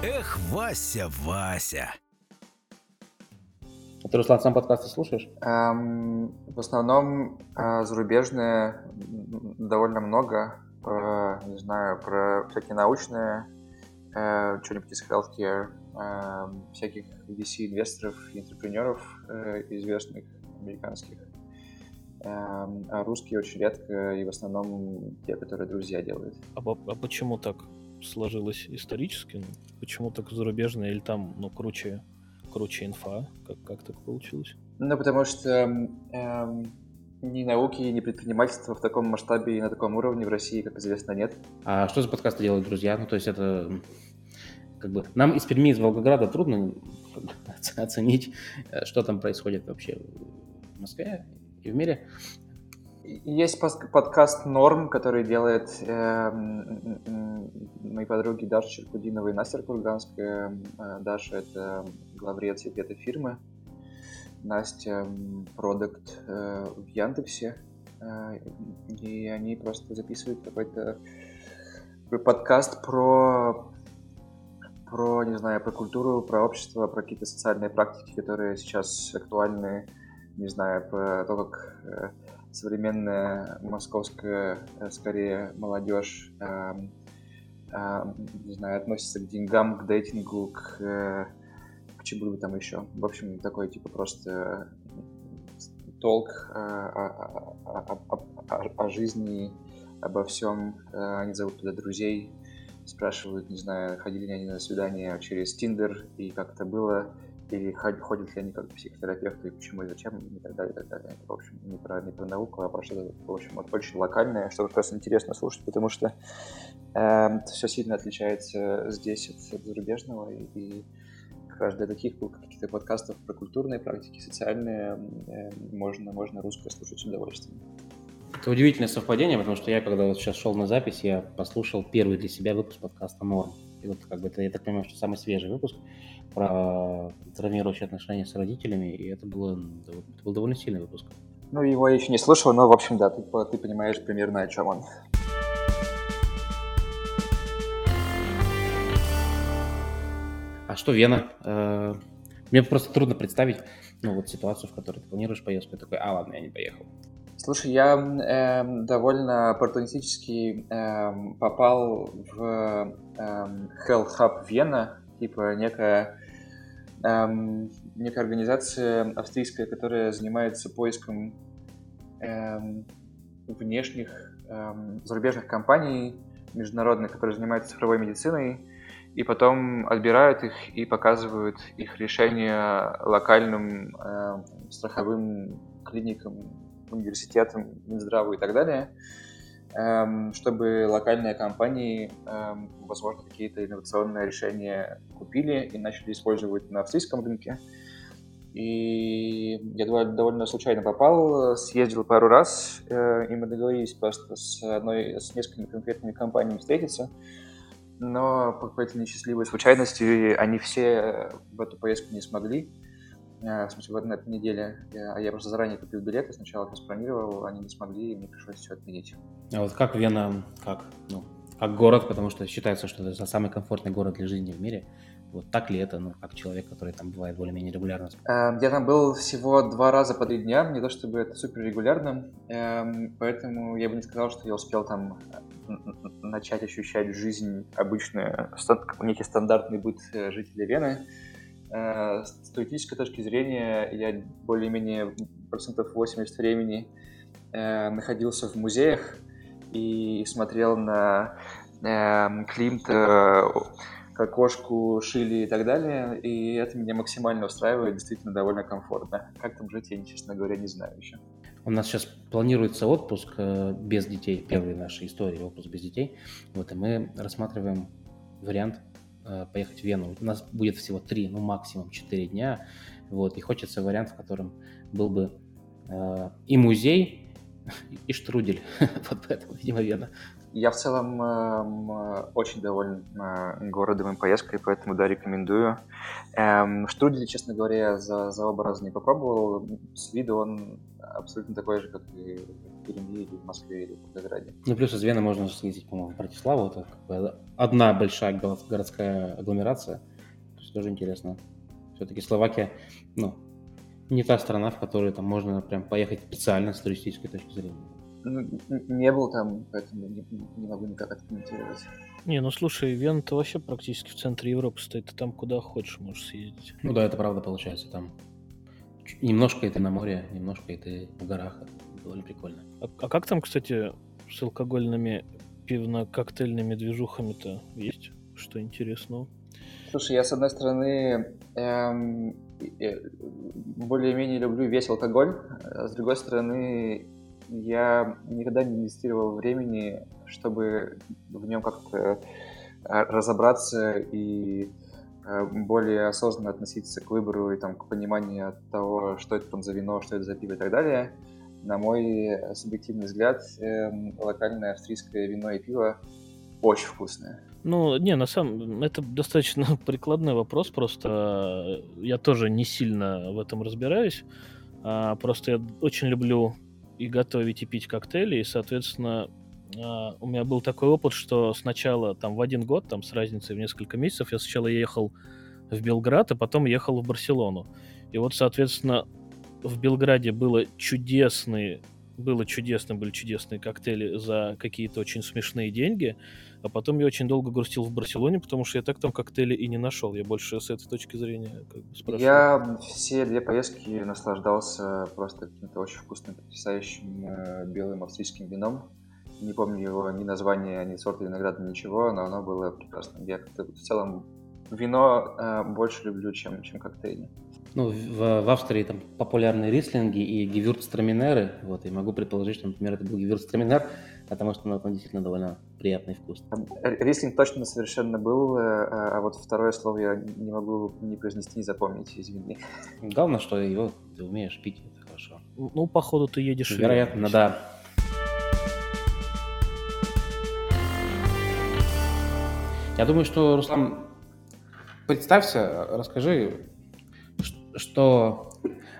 Эх, Вася, Вася. Ты, Руслан, сам подкасты слушаешь? Эм, в основном э, зарубежные довольно много. Про, не знаю, про всякие научные, э, что-нибудь из healthcare, э, всяких VC-инвесторов и интерпренеров э, известных американских. Э, а русские очень редко и в основном те, которые друзья делают. А, а почему так сложилось исторически? Ну, почему так зарубежные или там, ну, круче круче инфа? Как, как так получилось? Ну, потому что эм, ни науки, ни предпринимательства в таком масштабе и на таком уровне в России, как известно, нет. А что за подкасты делают друзья? Ну, то есть это как бы нам из Перми, из Волгограда трудно оценить, э, что там происходит вообще в Москве и в мире. Есть подкаст «Норм», который делает э, мои подруги Даша Черкудинова и Настя Курганская. Э, Даша — это главред этой фирмы. Настя — продукт э, в Яндексе. Э, и они просто записывают какой-то подкаст про про, не знаю, про культуру, про общество, про какие-то социальные практики, которые сейчас актуальны, не знаю, про то, как э, современная московская, э, скорее, молодежь, э, э, не знаю, относится к деньгам, к дейтингу, к, э, к чему бы там еще. В общем, такой типа просто толк э, о, о, о, о, жизни, обо всем. Э, они зовут туда друзей, спрашивают, не знаю, ходили ли они на свидание через Тиндер и как это было, или ходят ли они как психотерапевты, почему и зачем, и так далее, и так далее. Это, в общем, не про, не про науку, а про что-то, в общем, вот очень локальное, что просто интересно слушать, потому что э, все сильно отличается здесь от, от зарубежного, и, и каждый таких был каких-то подкастов про культурные практики, социальные, э, можно, можно русское слушать с удовольствием. Это удивительное совпадение, потому что я, когда вот сейчас шел на запись, я послушал первый для себя выпуск подкаста «Норм». И вот как бы это, я так понимаю, что самый свежий выпуск про травмирующие отношения с родителями, и это, было, это был довольно сильный выпуск. Ну, его я еще не слушал, но, в общем, да, ты, ты понимаешь примерно, о чем он. А что Вена? Э, мне просто трудно представить, ну, вот ситуацию, в которой ты планируешь поездку, и такой, а, ладно, я не поехал. Слушай, я э, довольно оппортунистически э, попал в э, Health Hub Вена, типа некая, эм, некая организация австрийская, которая занимается поиском эм, внешних эм, зарубежных компаний международных, которые занимаются цифровой медициной, и потом отбирают их и показывают их решения локальным э, страховым клиникам, университетам, Минздраву и так далее. Эм, чтобы локальные компании, эм, возможно, какие-то инновационные решения купили и начали использовать на австрийском рынке. И я довольно случайно попал, съездил пару раз, э, и мы договорились просто с одной, с несколькими конкретными компаниями встретиться. Но по какой-то несчастливой случайности они все в эту поездку не смогли. Э, в смысле, на этой неделе. Я, а я просто заранее купил билеты, сначала их распланировал, они не смогли, и мне пришлось все отменить. А вот как Вена, как, ну, как город, потому что считается, что это самый комфортный город для жизни в мире. Вот так ли это, ну, как человек, который там бывает более-менее регулярно? Эм, я там был всего два раза по три дня, не то чтобы это супер регулярно, эм, поэтому я бы не сказал, что я успел там начать ощущать жизнь обычную, некий стандартный быт э, жителя Вены. Э, с теоретической точки зрения я более-менее процентов 80 времени э, находился в музеях и смотрел на э, Климта, как кошку шили и так далее, и это меня максимально устраивает, действительно довольно комфортно. Как там жить, я, честно говоря, не знаю еще. У нас сейчас планируется отпуск без детей, первый в нашей истории отпуск без детей, вот, и мы рассматриваем вариант Э, поехать в Вену. У нас будет всего три, ну максимум четыре дня, вот, и хочется вариант, в котором был бы э, и музей, и штрудель, вот поэтому, видимо, Вена. Я в целом э, очень доволен э, городом и поездкой, поэтому, да, рекомендую. Эм, штрудель, честно говоря, за, за оба раза не попробовал. С виду он абсолютно такой же, как и Перми, или в Москве, или в Волгограде. Ну, плюс из Вены можно съездить, по-моему, в Братиславу. Это как бы одна большая городская агломерация. То есть тоже интересно. Все-таки Словакия, ну, не та страна, в которую там можно прям поехать специально с туристической точки зрения. Не был там, поэтому не, не могу никак откомментировать. Не, ну слушай, Вен-то вообще практически в центре Европы стоит, ты там куда хочешь можешь съездить. Ну да, это правда получается, там немножко это на море, немножко это в горах, это довольно прикольно. А, а как там, кстати, с алкогольными пивно-коктейльными движухами-то есть? Что интересного? Слушай, я с одной стороны эм, более-менее люблю весь алкоголь, а с другой стороны я никогда не инвестировал времени, чтобы в нем как-то э, разобраться и э, более осознанно относиться к выбору и там, к пониманию того, что это там за вино, что это за пиво и так далее. На мой субъективный взгляд, эм, локальное австрийское вино и пиво очень вкусное. Ну, не, на самом это достаточно прикладной вопрос, просто я тоже не сильно в этом разбираюсь. А, просто я очень люблю и готовить, и пить коктейли, и, соответственно, а, у меня был такой опыт, что сначала там в один год, там с разницей в несколько месяцев, я сначала ехал в Белград, а потом ехал в Барселону. И вот, соответственно, в Белграде было чудесные, было чудесно, были чудесные коктейли за какие-то очень смешные деньги, а потом я очень долго грустил в Барселоне, потому что я так там коктейли и не нашел. Я больше с этой точки зрения как бы спрашиваю. Я все две поездки наслаждался просто каким-то очень вкусным, потрясающим э, белым австрийским вином. Не помню его ни название, ни сорта винограда, ничего, но оно было прекрасным. Я в целом вино э, больше люблю, чем, чем коктейли. Ну, в, в Австрии там популярны рислинги и гевюрцтраминеры, вот, и могу предположить, что, например, это был гевюрцтраминер, потому что ну, он действительно довольно приятный вкус. Рислинг точно совершенно был, э, а вот второе слово я не могу не произнести, не запомнить, извини. Главное, что его ты умеешь пить, это хорошо. Ну, походу, ты едешь... Вероятно, да. Я думаю, что, Руслан, представься, расскажи, что,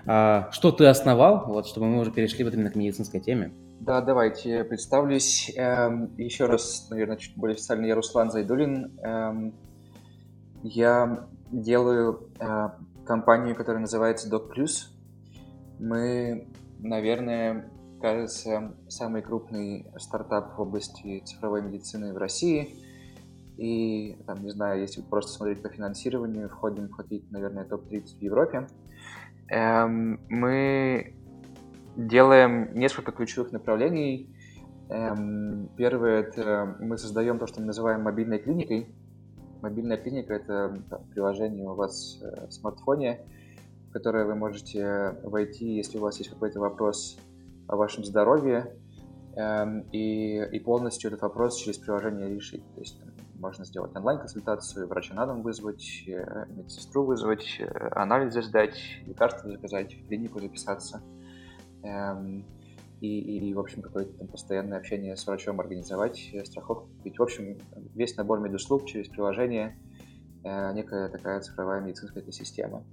а, что ты основал, вот, чтобы мы уже перешли вот именно к медицинской теме. Да, давайте представлюсь. Эм, еще раз, наверное, чуть более официально, я Руслан Зайдулин. Эм, я делаю э, компанию, которая называется Doc Plus. Мы, наверное, кажется, самый крупный стартап в области цифровой медицины в России – и, там, не знаю, если просто смотреть по финансированию, входим в какие-то, наверное, топ-30 в Европе. Эм, мы делаем несколько ключевых направлений. Эм, первое – это мы создаем то, что мы называем мобильной клиникой. Мобильная клиника – это там, приложение у вас э, в смартфоне, в которое вы можете войти, если у вас есть какой-то вопрос о вашем здоровье, эм, и, и полностью этот вопрос через приложение решить. То есть можно сделать онлайн-консультацию, врача на дом вызвать, э, медсестру вызвать, э, анализы сдать, лекарства заказать, в клинику записаться. Эм, и, и, в общем, какое-то там постоянное общение с врачом организовать, э, страховку купить. В общем, весь набор медуслуг через приложение, некая такая цифровая медицинская экосистема.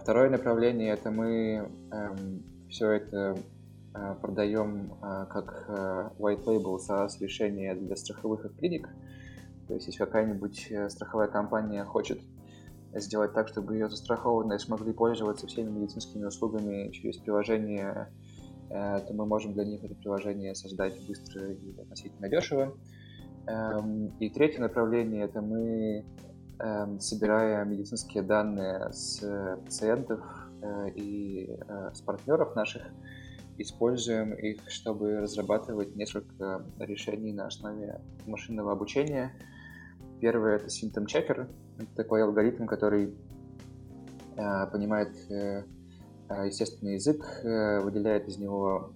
Второе направление – это мы эм, все это продаем как white label SaaS решение для страховых клиник – то есть, если какая-нибудь э, страховая компания хочет сделать так, чтобы ее застрахованные смогли пользоваться всеми медицинскими услугами через приложение, э, то мы можем для них это приложение создать быстро и относительно дешево. Эм, и третье направление – это мы эм, собирая медицинские данные с пациентов э, и с партнеров наших, используем их, чтобы разрабатывать несколько решений на основе машинного обучения – Первый это Checker. Это такой алгоритм, который э, понимает э, э, естественный язык, выделяет из него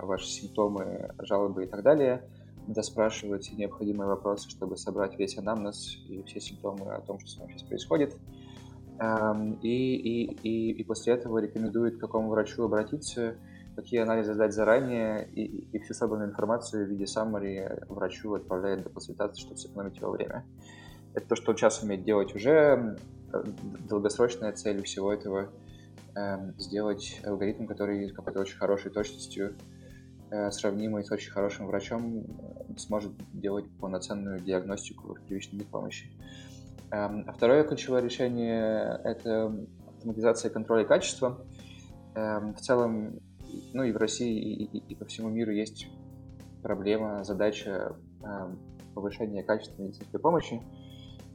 ваши симптомы, жалобы и так далее, доспрашивает все необходимые вопросы, чтобы собрать весь анамнез и все симптомы о том, что с вами сейчас происходит. Эм, и, и, и, и после этого рекомендует, к какому врачу обратиться, какие анализы сдать заранее, и, и всю собранную информацию в виде summary врачу отправляет до консультации, чтобы сэкономить его время. Это то, что сейчас умеет делать уже. Долгосрочная цель всего этого э, сделать алгоритм, который с какой-то очень хорошей точностью э, сравнимый с очень хорошим врачом, сможет делать полноценную диагностику в первичной медпомощи. Эм, а второе ключевое решение – это автоматизация контроля качества. Эм, в целом, ну и в России, и, и, и по всему миру есть проблема, задача эм, повышения качества медицинской помощи.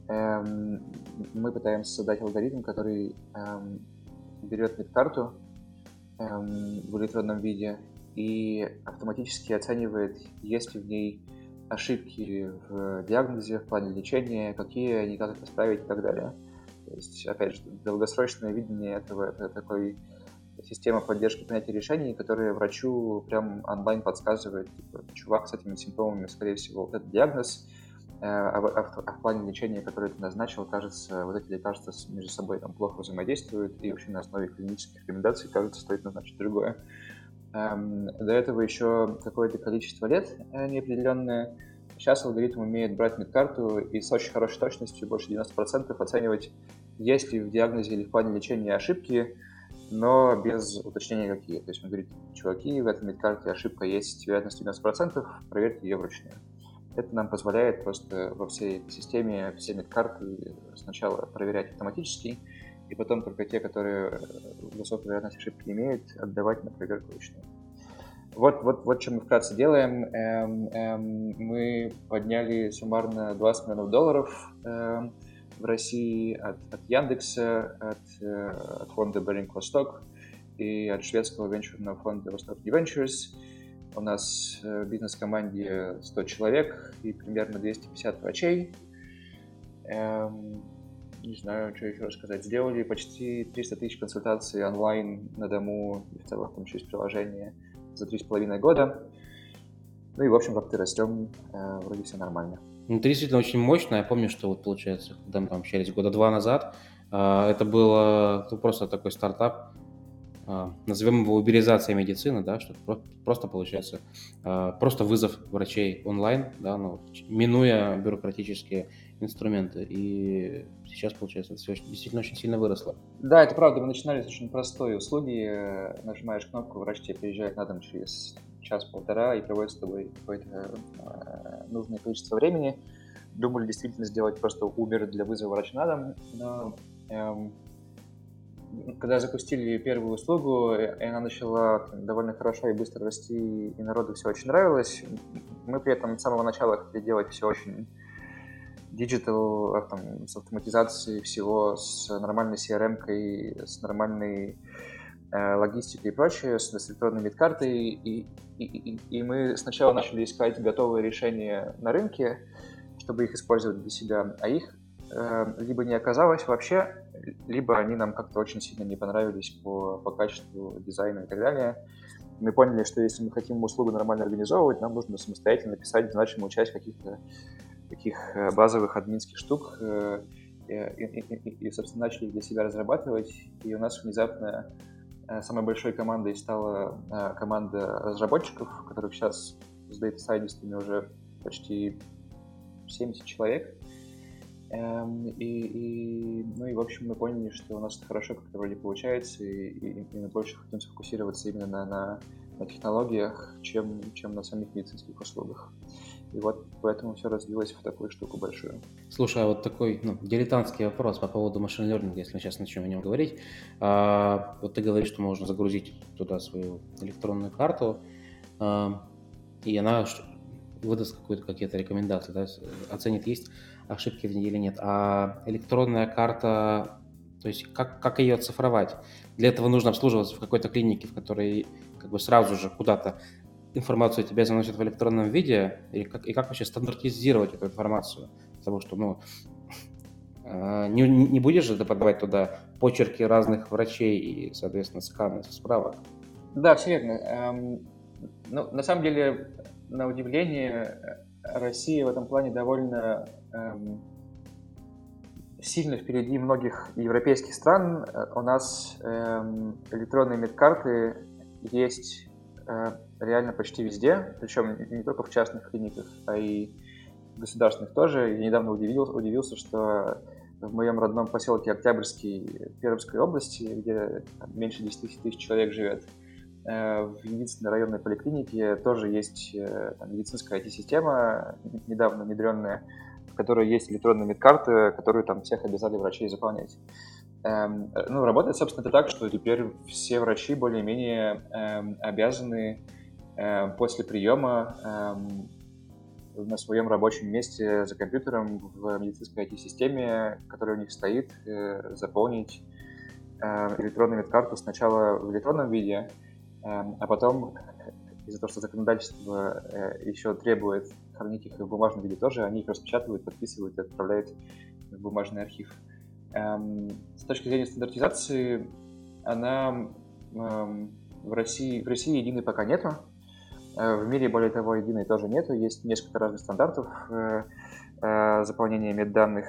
Мы пытаемся создать алгоритм, который берет медкарту в электронном виде и автоматически оценивает, есть ли в ней ошибки в диагнозе, в плане лечения, какие они, как их исправить и так далее. То есть, опять же, долгосрочное видение этого это такой система поддержки принятия решений, которая врачу прям онлайн подсказывает, типа, чувак с этими симптомами, скорее всего, вот этот диагноз, а, в, а, в, а в плане лечения, которое ты назначил, кажется, вот эти лекарства между собой там плохо взаимодействуют, и вообще на основе клинических рекомендаций, кажется, стоит назначить другое. Эм, до этого еще какое-то количество лет э, неопределенное. Сейчас алгоритм умеет брать медкарту и с очень хорошей точностью, больше 90%, оценивать, есть ли в диагнозе или в плане лечения ошибки, но без уточнения какие. То есть он говорит, чуваки, в этой медкарте ошибка есть с вероятностью 90%, проверьте ее вручную. Это нам позволяет просто во всей системе все медкарты сначала проверять автоматически, и потом только те, которые э, высокую вероятность ошибки имеют, отдавать на проверку ручную. Вот, вот, вот что мы вкратце делаем. Эм, эм, мы подняли суммарно 20 миллионов долларов эм, в России от, от Яндекса, от, э, от фонда Bering Vostok и от шведского венчурного фонда Vostok Ventures. У нас э, в бизнес-команде 100 человек и примерно 250 врачей. Эм, не знаю, что еще рассказать. Сделали почти 300 тысяч консультаций онлайн на дому, и в целом там через приложение за три с половиной года. Ну и, в общем, как-то растем, э, вроде все нормально. Ну, это действительно очень мощно. Я помню, что вот, получается, когда мы там общались года два назад, э, это было ну, просто такой стартап, назовем его уберизация медицины, да, что просто получается э, просто вызов врачей онлайн, да, ну, минуя бюрократические инструменты. И сейчас, получается, все действительно очень сильно выросло. Да, это правда. Мы начинали с очень простой услуги. Нажимаешь кнопку, врач тебе приезжает на дом через час-полтора и проводит с тобой какое-то э, нужное количество времени. Думали действительно сделать просто Uber для вызова врача на дом, но эм, когда запустили первую услугу, и она начала довольно хорошо и быстро расти, и народу все очень нравилось, мы при этом с самого начала хотели делать все очень digital, а, там, с автоматизацией всего, с нормальной CRM-кой, с нормальной э, логистикой и прочее, с, с электронной медкартой. И, и, и, и мы сначала начали искать готовые решения на рынке, чтобы их использовать для себя, а их э, либо не оказалось вообще, либо они нам как-то очень сильно не понравились по, по качеству дизайна и так далее. Мы поняли, что если мы хотим услугу нормально организовывать, нам нужно самостоятельно писать значимую часть каких-то таких э, базовых админских штук э, и, и, и, и, собственно, начали для себя разрабатывать. И у нас внезапно э, самой большой командой стала команда разработчиков, которых сейчас с Scientist'ами уже почти 70 человек. Эм, и, и, ну и, в общем, мы поняли, что у нас это хорошо как-то вроде получается, и, и, и мы больше хотим сфокусироваться именно на, на, на технологиях, чем, чем на самих медицинских услугах. И вот поэтому все развилось в такую штуку большую. Слушай, а вот такой ну, дилетантский вопрос по поводу машин learning, если мы сейчас начнем о нем говорить. А, вот ты говоришь, что можно загрузить туда свою электронную карту, а, и она выдаст какие-то рекомендации, да, оценит, есть ошибки в ней или нет. А электронная карта, то есть как, как ее оцифровать? Для этого нужно обслуживаться в какой-то клинике, в которой как бы сразу же куда-то информацию тебе заносят в электронном виде, и как, и как вообще стандартизировать эту информацию? Потому что, ну, а, не, не будешь же ты подавать туда почерки разных врачей и, соответственно, сканы справок? Да, все верно. Эм, ну, на самом деле, на удивление, Россия в этом плане довольно сильно впереди многих европейских стран. У нас эм, электронные медкарты есть э, реально почти везде, причем не только в частных клиниках, а и государственных тоже. Я недавно удивился, удивился что в моем родном поселке Октябрьский Пермской области, где там, меньше 10 тысяч человек живет, э, в единственной районной поликлинике тоже есть э, там, медицинская IT-система, недавно внедренная, в которой есть электронные медкарты, которые там всех обязали врачей заполнять. Эм, ну, работает, собственно, это так, что теперь все врачи более-менее эм, обязаны э, после приема эм, на своем рабочем месте за компьютером в медицинской IT-системе, которая у них стоит, э, заполнить э, электронную медкарту сначала в электронном виде, э, а потом из-за того, что законодательство э, еще требует хранить их в бумажном виде тоже, они их распечатывают, подписывают и отправляют в бумажный архив. Эм, с точки зрения стандартизации, она эм, в России, в России единой пока нету. Э, в мире, более того, единой тоже нету. Есть несколько разных стандартов э, э, заполнения медданных,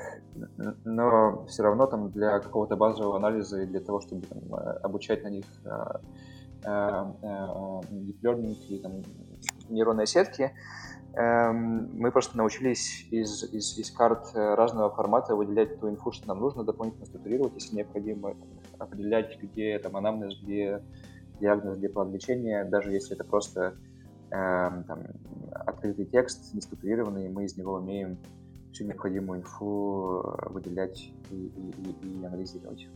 но все равно там для какого-то базового анализа и для того, чтобы там, обучать на них deep learning и там, нейронные сетки, мы просто научились из, из, из карт разного формата выделять ту инфу, что нам нужно, дополнительно структурировать, если необходимо, определять, где там анамнез, где диагноз, где план лечения, даже если это просто Эм, там, открытый текст, неструктурированный, мы из него умеем всю необходимую инфу э, выделять и, и, и, и анализировать.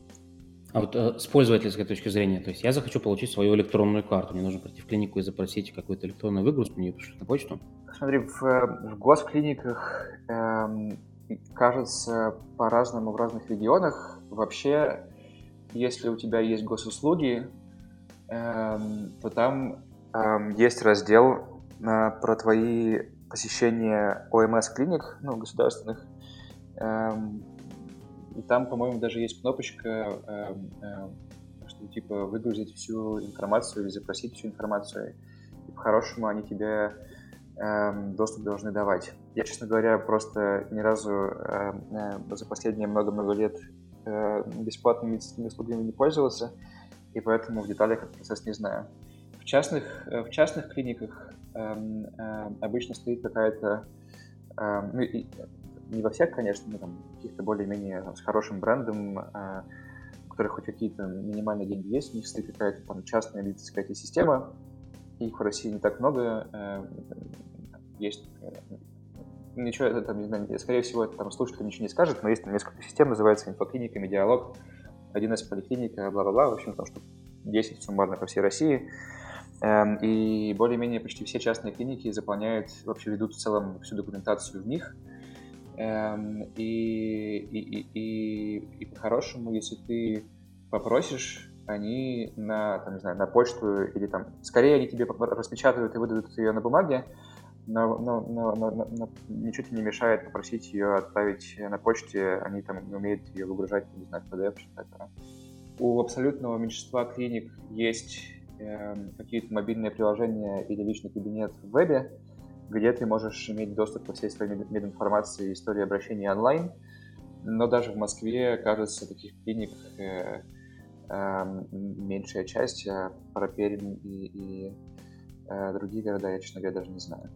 А вот э, с пользовательской точки зрения, то есть я захочу получить свою электронную карту, мне нужно прийти в клинику и запросить какую-то электронную выгрузку, мне ее пришлют на почту? Смотри, в, э, в госклиниках, эм, кажется, по-разному в разных регионах. Вообще, если у тебя есть госуслуги, эм, то там есть раздел про твои посещения ОМС-клиник, ну, государственных. И там, по-моему, даже есть кнопочка, что типа выгрузить всю информацию или запросить всю информацию. И по-хорошему они тебе доступ должны давать. Я, честно говоря, просто ни разу э, за последние много-много лет э, бесплатными медицинскими услугами не пользовался, и поэтому в деталях этот процесс не знаю. В частных, э, в частных клиниках эм, обычно стоит какая-то, ну, не во всех, конечно, но там каких-то более-менее с хорошим брендом, э, у которых хоть какие-то минимальные деньги есть, у них стоит какая-то там частная медицинская система, их в России не так много, э, есть э, ничего, это там, не знаю, скорее всего, это там слушатель ничего не скажет, но есть там несколько систем, называется инфоклиника, медиалог, 1С поликлиника, бла-бла-бла, в общем, там что 10 суммарно по всей России. Эм, и более-менее почти все частные клиники заполняют, вообще ведут в целом всю документацию в них. Эм, и, и, и, и, и по-хорошему, если ты попросишь, они на, там, не знаю, на почту или там, скорее они тебе распечатают и выдадут ее на бумаге, но, но, но, но, но ничего тебе не мешает попросить ее отправить на почте, они там умеют ее выгружать, не знаю, PDF, что-то. У абсолютного меньшинства клиник есть Эм, какие-то мобильные приложения или личный кабинет в вебе, где ты можешь иметь доступ ко всей своей мединформации и истории обращения онлайн. Но даже в Москве, кажется, таких клиник э, э, меньшая часть, а про Пермь и, и э, другие города я, честно говоря, даже не знаю.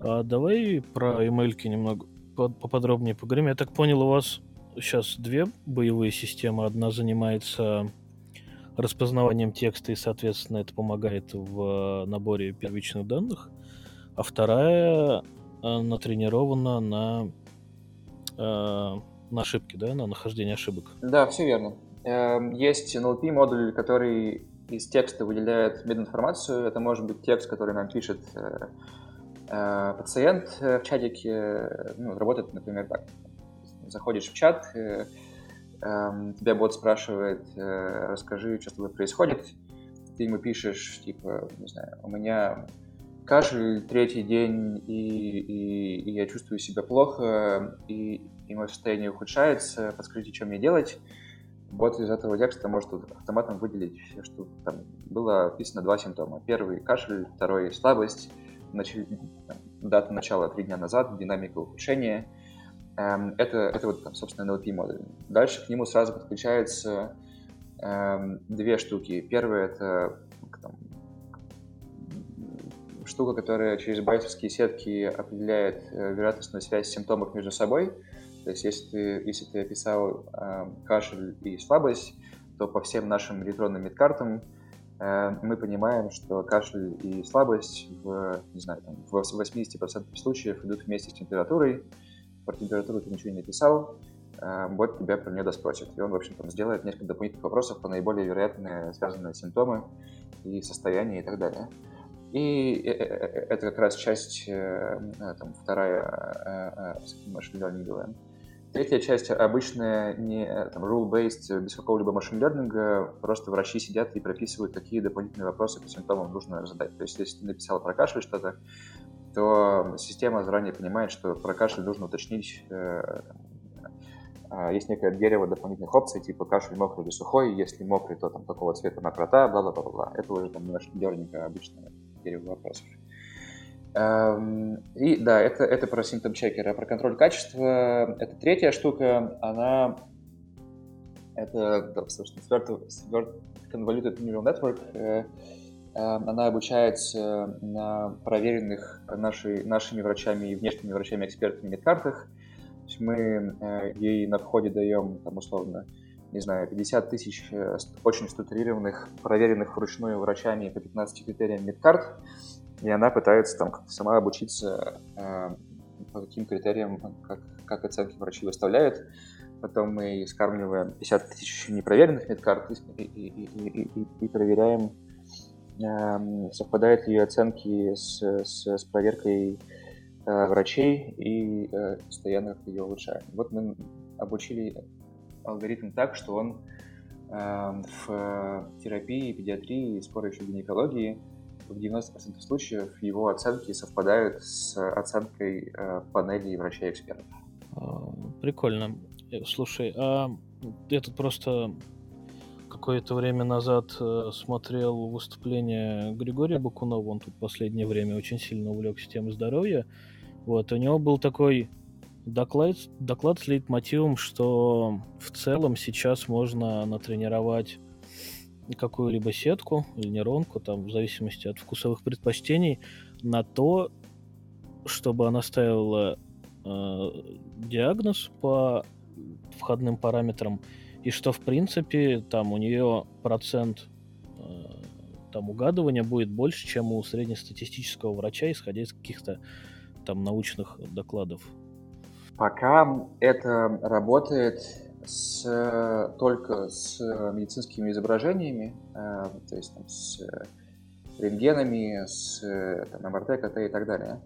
А давай про email немного поподробнее поговорим. Я так понял, у вас сейчас две боевые системы. Одна занимается распознаванием текста, и, соответственно, это помогает в наборе первичных данных, а вторая э, натренирована на, э, на ошибки, да, на нахождение ошибок. Да, все верно. Эм, есть NLP-модуль, который из текста выделяет мединформацию. Это может быть текст, который нам пишет э, пациент в чатике. Ну, работает, например, так. Заходишь в чат, эм, тебя бот спрашивает, расскажи, что с тобой происходит, ты ему пишешь, типа, не знаю, у меня кашель третий день, и, и, и я чувствую себя плохо, и, и мое состояние ухудшается, подскажите, что мне делать. Бот из этого текста может автоматом выделить, что там было описано два симптома. Первый – кашель, второй – слабость, начали, там, дата начала три дня назад, динамика ухудшения – Эм, это, это вот, там, собственно, NLP модуль. Дальше к нему сразу подключаются эм, две штуки. Первая — это штука, которая через байтерские сетки определяет э, вероятностную связь симптомов между собой. То есть если ты, если ты описал э, кашель и слабость, то по всем нашим электронным медкартам э, мы понимаем, что кашель и слабость в, не знаю, там, в 80% случаев идут вместе с температурой. Про температуру ты ничего не написал, э, бот тебя про нее доспросит. И он, в общем, там сделает несколько дополнительных вопросов по наиболее вероятные связанные симптомы и состояния и так далее. И это как раз часть, там, вторая машин-лернинговая. Третья часть обычная, не там, rule-based, без какого-либо машин-лернинга, просто врачи сидят и прописывают, какие дополнительные вопросы по симптомам нужно задать. То есть, если ты написал про кашель что-то, то система заранее понимает, что про кашель нужно уточнить, э, а, есть некое дерево дополнительных опций, типа кашель мокрый или сухой, если мокрый, то там какого цвета мокрота, бла-бла-бла-бла. Это уже там дерненько обычное дерево вопросов. Эм, и да, это, это про симптом чекера. Про контроль качества, это третья штука, она, это, да, собственно, Sword Convoluted Neural Network, э, эм, она обучается на проверенных нашей, нашими врачами и внешними врачами-экспертами медкартах. То есть мы э, ей на входе даем, там, условно, не знаю, 50 тысяч э, очень структурированных, проверенных вручную врачами по 15 критериям медкарт, и она пытается там сама обучиться э, по каким критериям, как, как оценки врачи выставляют. Потом мы скармливаем 50 тысяч непроверенных медкарт и, и, и, и, и проверяем, э, совпадают ли ее оценки с, с, с проверкой э, врачей и э, постоянно ее улучшаем. Вот мы обучили алгоритм так, что он э, в терапии, педиатрии скоро еще гинекологии в 90% случаев его оценки совпадают с оценкой э, панели врачей-экспертов. А, прикольно. Э, слушай, а я тут просто какое-то время назад э, смотрел выступление Григория Бакунова, он тут последнее время очень сильно увлекся темой здоровья. Вот, у него был такой доклад, доклад с лейтмотивом, что в целом сейчас можно натренировать какую-либо сетку или нейронку, там, в зависимости от вкусовых предпочтений, на то, чтобы она ставила э, диагноз по входным параметрам, и что, в принципе, там у нее процент э, там угадывания будет больше, чем у среднестатистического врача, исходя из каких-то там научных докладов. Пока это работает с, только с медицинскими изображениями, э, то есть там, с рентгенами, с там, МРТ, КТ и так далее.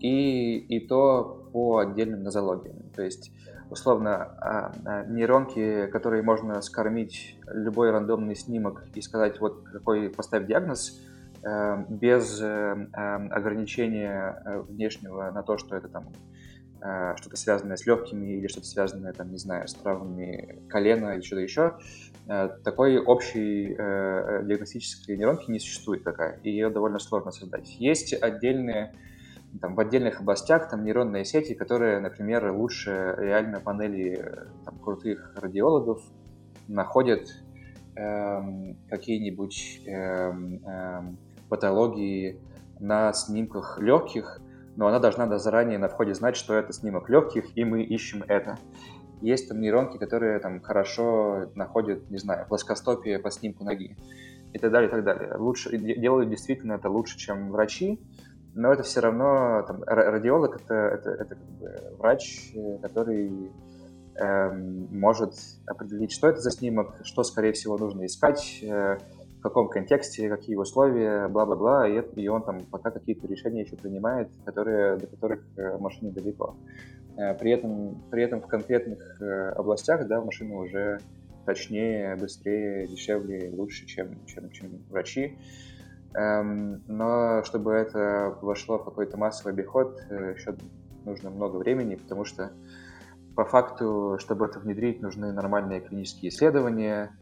И, и то по отдельным нозологиям. То есть, условно, а, а, нейронки, которые можно скормить любой рандомный снимок и сказать, вот какой поставь диагноз, э, без э, ограничения внешнего на то, что это там Э, что-то связанное с легкими или что-то связанное, там, не знаю, с травмами колена или что-то еще, э, такой общей э, диагностической нейронки не существует такая, и ее довольно сложно создать. Есть отдельные, там, в отдельных областях там нейронные сети, которые, например, лучше реально панели там, крутых радиологов находят эм, какие-нибудь эм, эм, патологии на снимках легких, но она должна заранее на входе знать, что это снимок легких, и мы ищем это. Есть там нейронки, которые там хорошо находят, не знаю, плоскостопие по снимку ноги и так далее, и так далее. Лучше, делают действительно это лучше, чем врачи, но это все равно, там, радиолог это, это, это как бы врач, который эм, может определить, что это за снимок, что, скорее всего, нужно искать, э, в каком контексте, какие условия, бла-бла-бла, и, и он там пока какие-то решения еще принимает, которые, до которых э, машине далеко. Э, при этом, при этом в конкретных э, областях да, машины уже точнее, быстрее, дешевле, лучше, чем, чем, чем врачи. Эм, но чтобы это вошло в какой-то массовый обиход, еще нужно много времени, потому что по факту, чтобы это внедрить, нужны нормальные клинические исследования,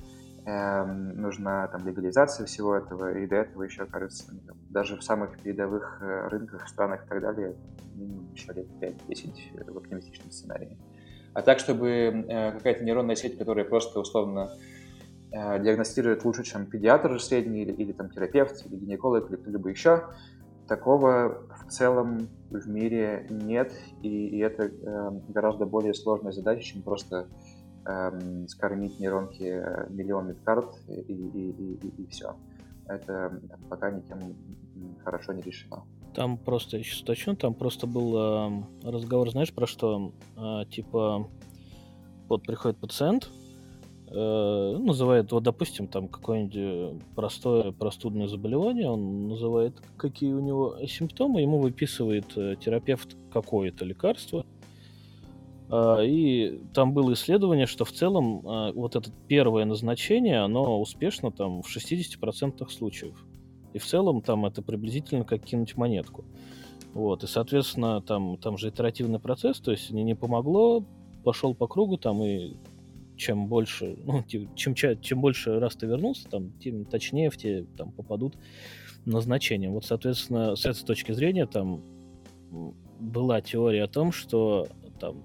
Эм, нужна там легализация всего этого, и до этого еще, кажется, ну, даже в самых передовых э, рынках, странах и так далее, минимум еще лет 5-10 в оптимистичном сценарии. А так, чтобы э, какая-то нейронная сеть, которая просто условно э, диагностирует лучше, чем педиатр средний, или, или там терапевт, или гинеколог, или кто-либо еще, такого в целом в мире нет, и, и это э, гораздо более сложная задача, чем просто эм, скормить нейронки э, миллион медкарт и, и, и, и, и все. это пока никем хорошо не решено. Там просто, еще точно, там просто был э, разговор, знаешь, про что? Э, типа, вот приходит пациент, э, называет, вот, допустим, там какое-нибудь простое простудное заболевание, он называет, какие у него симптомы, ему выписывает э, терапевт какое-то лекарство, э, и там было исследование, что в целом э, вот это первое назначение, оно успешно там в 60% случаев. И в целом там это приблизительно как кинуть монетку. Вот, и, соответственно, там, там же итеративный процесс, то есть не, не помогло, пошел по кругу там, и чем больше, ну, чем, чем больше раз ты вернулся, там, тем точнее в те там попадут назначения. Вот, соответственно, с этой точки зрения там была теория о том, что там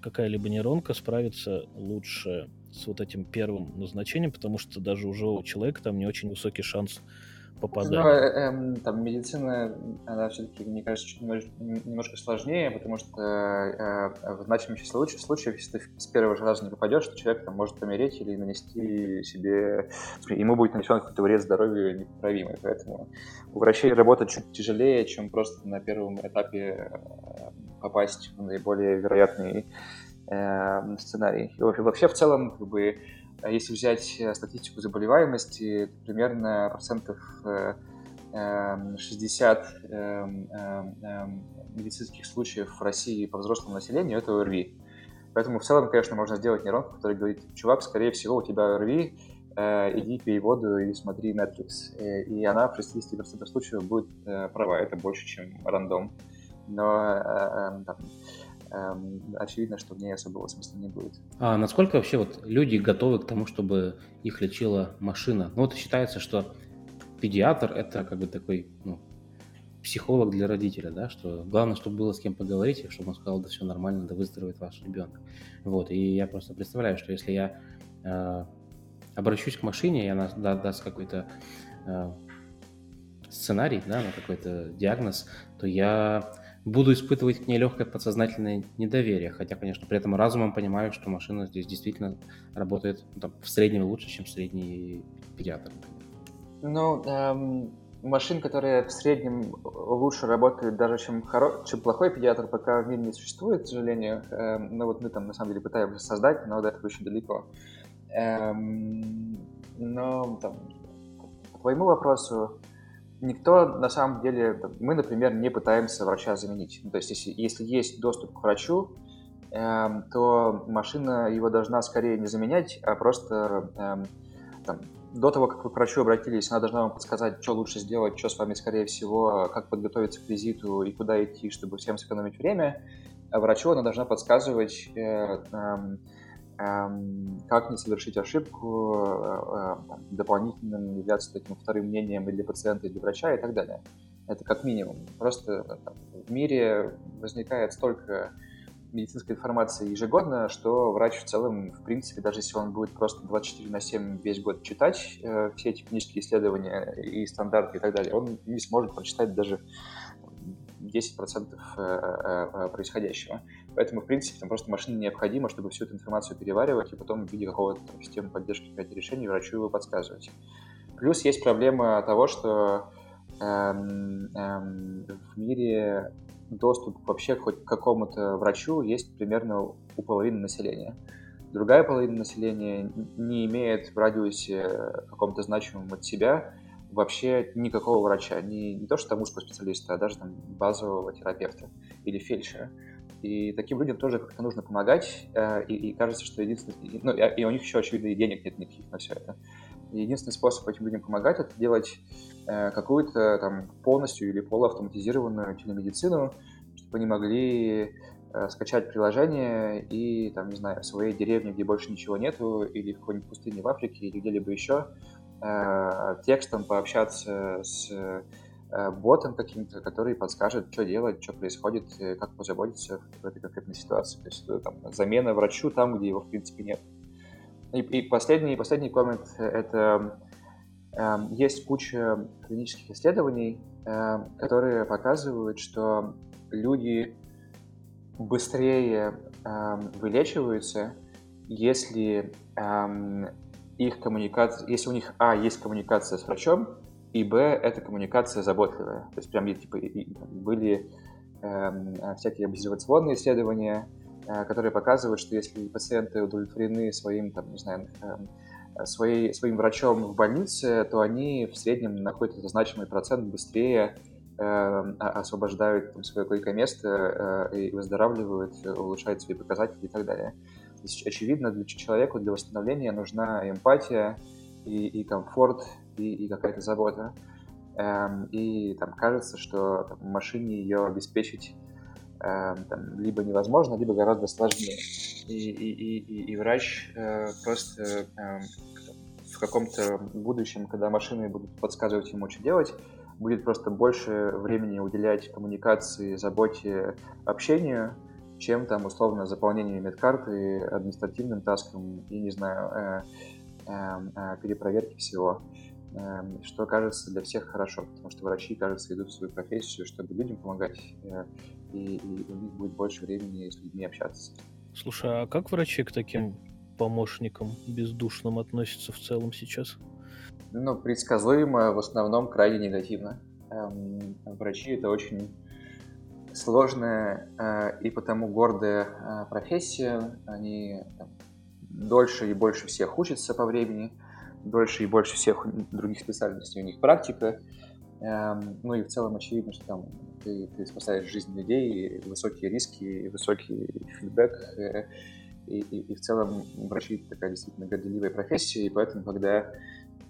какая-либо нейронка справится лучше с вот этим первым назначением, потому что даже уже у человека там не очень высокий шанс попадать? Ну, э, э, там медицина, она все-таки, мне кажется, чуть немножко, немножко сложнее, потому что э, в значимых случаях, случаях, если ты с первого же раза не попадешь, то человек там может помереть или нанести себе... Ему будет нанесен какой-то вред здоровью непоправимый, поэтому у врачей работа чуть тяжелее, чем просто на первом этапе э, попасть в наиболее вероятный э, сценарий. И вообще в целом как бы если взять э, статистику заболеваемости, примерно процентов 60 э, эм, эм, эм, медицинских случаев в России по взрослому населению – это ОРВИ. Поэтому в целом, конечно, можно сделать нейронку, которая говорит, чувак, скорее всего, у тебя ОРВИ, э, иди пей воду и смотри Netflix. И она в 60% случаев будет права, это больше, чем рандом. Но там, очевидно, что в ней особого смысла не будет. А насколько вообще вот люди готовы к тому, чтобы их лечила машина? Ну вот считается, что педиатр это как бы такой ну, психолог для родителя, да, что главное, чтобы было с кем поговорить, и чтобы он сказал, да все нормально, да выздоровеет ваш ребенок. Вот, и я просто представляю, что если я э, обращусь к машине, и она да, даст какой-то э, сценарий, да, на какой-то диагноз, то я буду испытывать к ней легкое подсознательное недоверие, хотя, конечно, при этом разумом понимаю, что машина здесь действительно работает ну, там, в среднем лучше, чем средний педиатр. Ну, эм, машин, которые в среднем лучше работают даже, чем, хоро... чем плохой педиатр, пока в мире не существует, к сожалению. Эм, ну вот мы там на самом деле пытаемся создать, но до этого еще далеко. Эм, но там, по твоему вопросу, никто на самом деле, мы, например, не пытаемся врача заменить. Ну, то есть, если, если есть доступ к врачу, э, то машина его должна скорее не заменять, а просто э, там, до того, как вы к врачу обратились, она должна вам подсказать, что лучше сделать, что с вами, скорее всего, как подготовиться к визиту и куда идти, чтобы всем сэкономить время. А врачу она должна подсказывать, э, э, как не совершить ошибку, э, э, дополнительным являться таким вторым мнением и для пациента, и для врача и так далее. Это как минимум. Просто в мире возникает столько медицинской информации ежегодно, что врач в целом, в принципе, даже если он будет просто 24 на 7 весь год читать э, все эти книжки, исследования и стандарты и так далее, он не сможет прочитать даже 10% э, э, происходящего. Поэтому, в принципе, там просто машине необходимо, чтобы всю эту информацию переваривать и потом в виде какого-то там, системы поддержки каких-то решений врачу его подсказывать. Плюс есть проблема того, что эм, эм, в мире доступ вообще хоть к какому-то врачу есть примерно у половины населения. Другая половина населения не имеет в радиусе каком-то значимом от себя вообще никакого врача, не, не то что там узкого специалиста, а даже там базового терапевта или фельдшера. И таким людям тоже как-то нужно помогать, э, и, и кажется, что единственный... Ну, и у них еще, очевидно, и денег нет никаких на все это. Единственный способ этим людям помогать — это делать э, какую-то там полностью или полуавтоматизированную телемедицину, чтобы они могли э, скачать приложение и, там, не знаю, в своей деревне, где больше ничего нету, или в какой-нибудь пустыне в Африке, или где-либо еще, текстом пообщаться с э, ботом каким-то, который подскажет, что делать, что происходит, э, как позаботиться в этой конкретной ситуации. То есть там, замена врачу там, где его в принципе нет. И, и последний, последний коммент — это э, есть куча клинических исследований, э, которые показывают, что люди быстрее э, вылечиваются, если э, их коммуникация, если у них, а, есть коммуникация с врачом, и, б, это коммуникация заботливая. То есть прям типа, были э, всякие обезервационные исследования, э, которые показывают, что если пациенты удовлетворены своим, там, не знаю, э, своей, своим врачом в больнице, то они в среднем на какой-то значимый процент быстрее э, освобождают там, свое койко-место э, и выздоравливают, улучшают свои показатели и так далее. Очевидно, для человека для восстановления нужна эмпатия и, и комфорт, и, и какая-то забота. Эм, и там кажется, что там, машине ее обеспечить эм, там, либо невозможно, либо гораздо сложнее. И, и, и, и врач э, просто э, в каком-то будущем, когда машины будут подсказывать ему, что делать, будет просто больше времени уделять коммуникации, заботе, общению, чем там условно заполнению медкарты, административным таском и, не знаю, э, э, э, перепроверки всего. Эм, что кажется для всех хорошо, потому что врачи, кажется, идут в свою профессию, чтобы людям помогать, э, и, и у них будет больше времени с людьми общаться. Слушай, а как врачи к таким помощникам бездушным относятся в целом сейчас? Ну, предсказуемо, в основном крайне негативно. Эм, врачи это очень сложная э, и потому гордая э, профессия. Они там, дольше и больше всех учатся по времени дольше и больше всех других специальностей у них практика. Эм, ну и в целом очевидно, что там ты, ты спасаешь жизнь людей, высокие риски, высокий фидбэк. Э, и, и, и в целом врачи такая действительно горделивая профессия, и поэтому, когда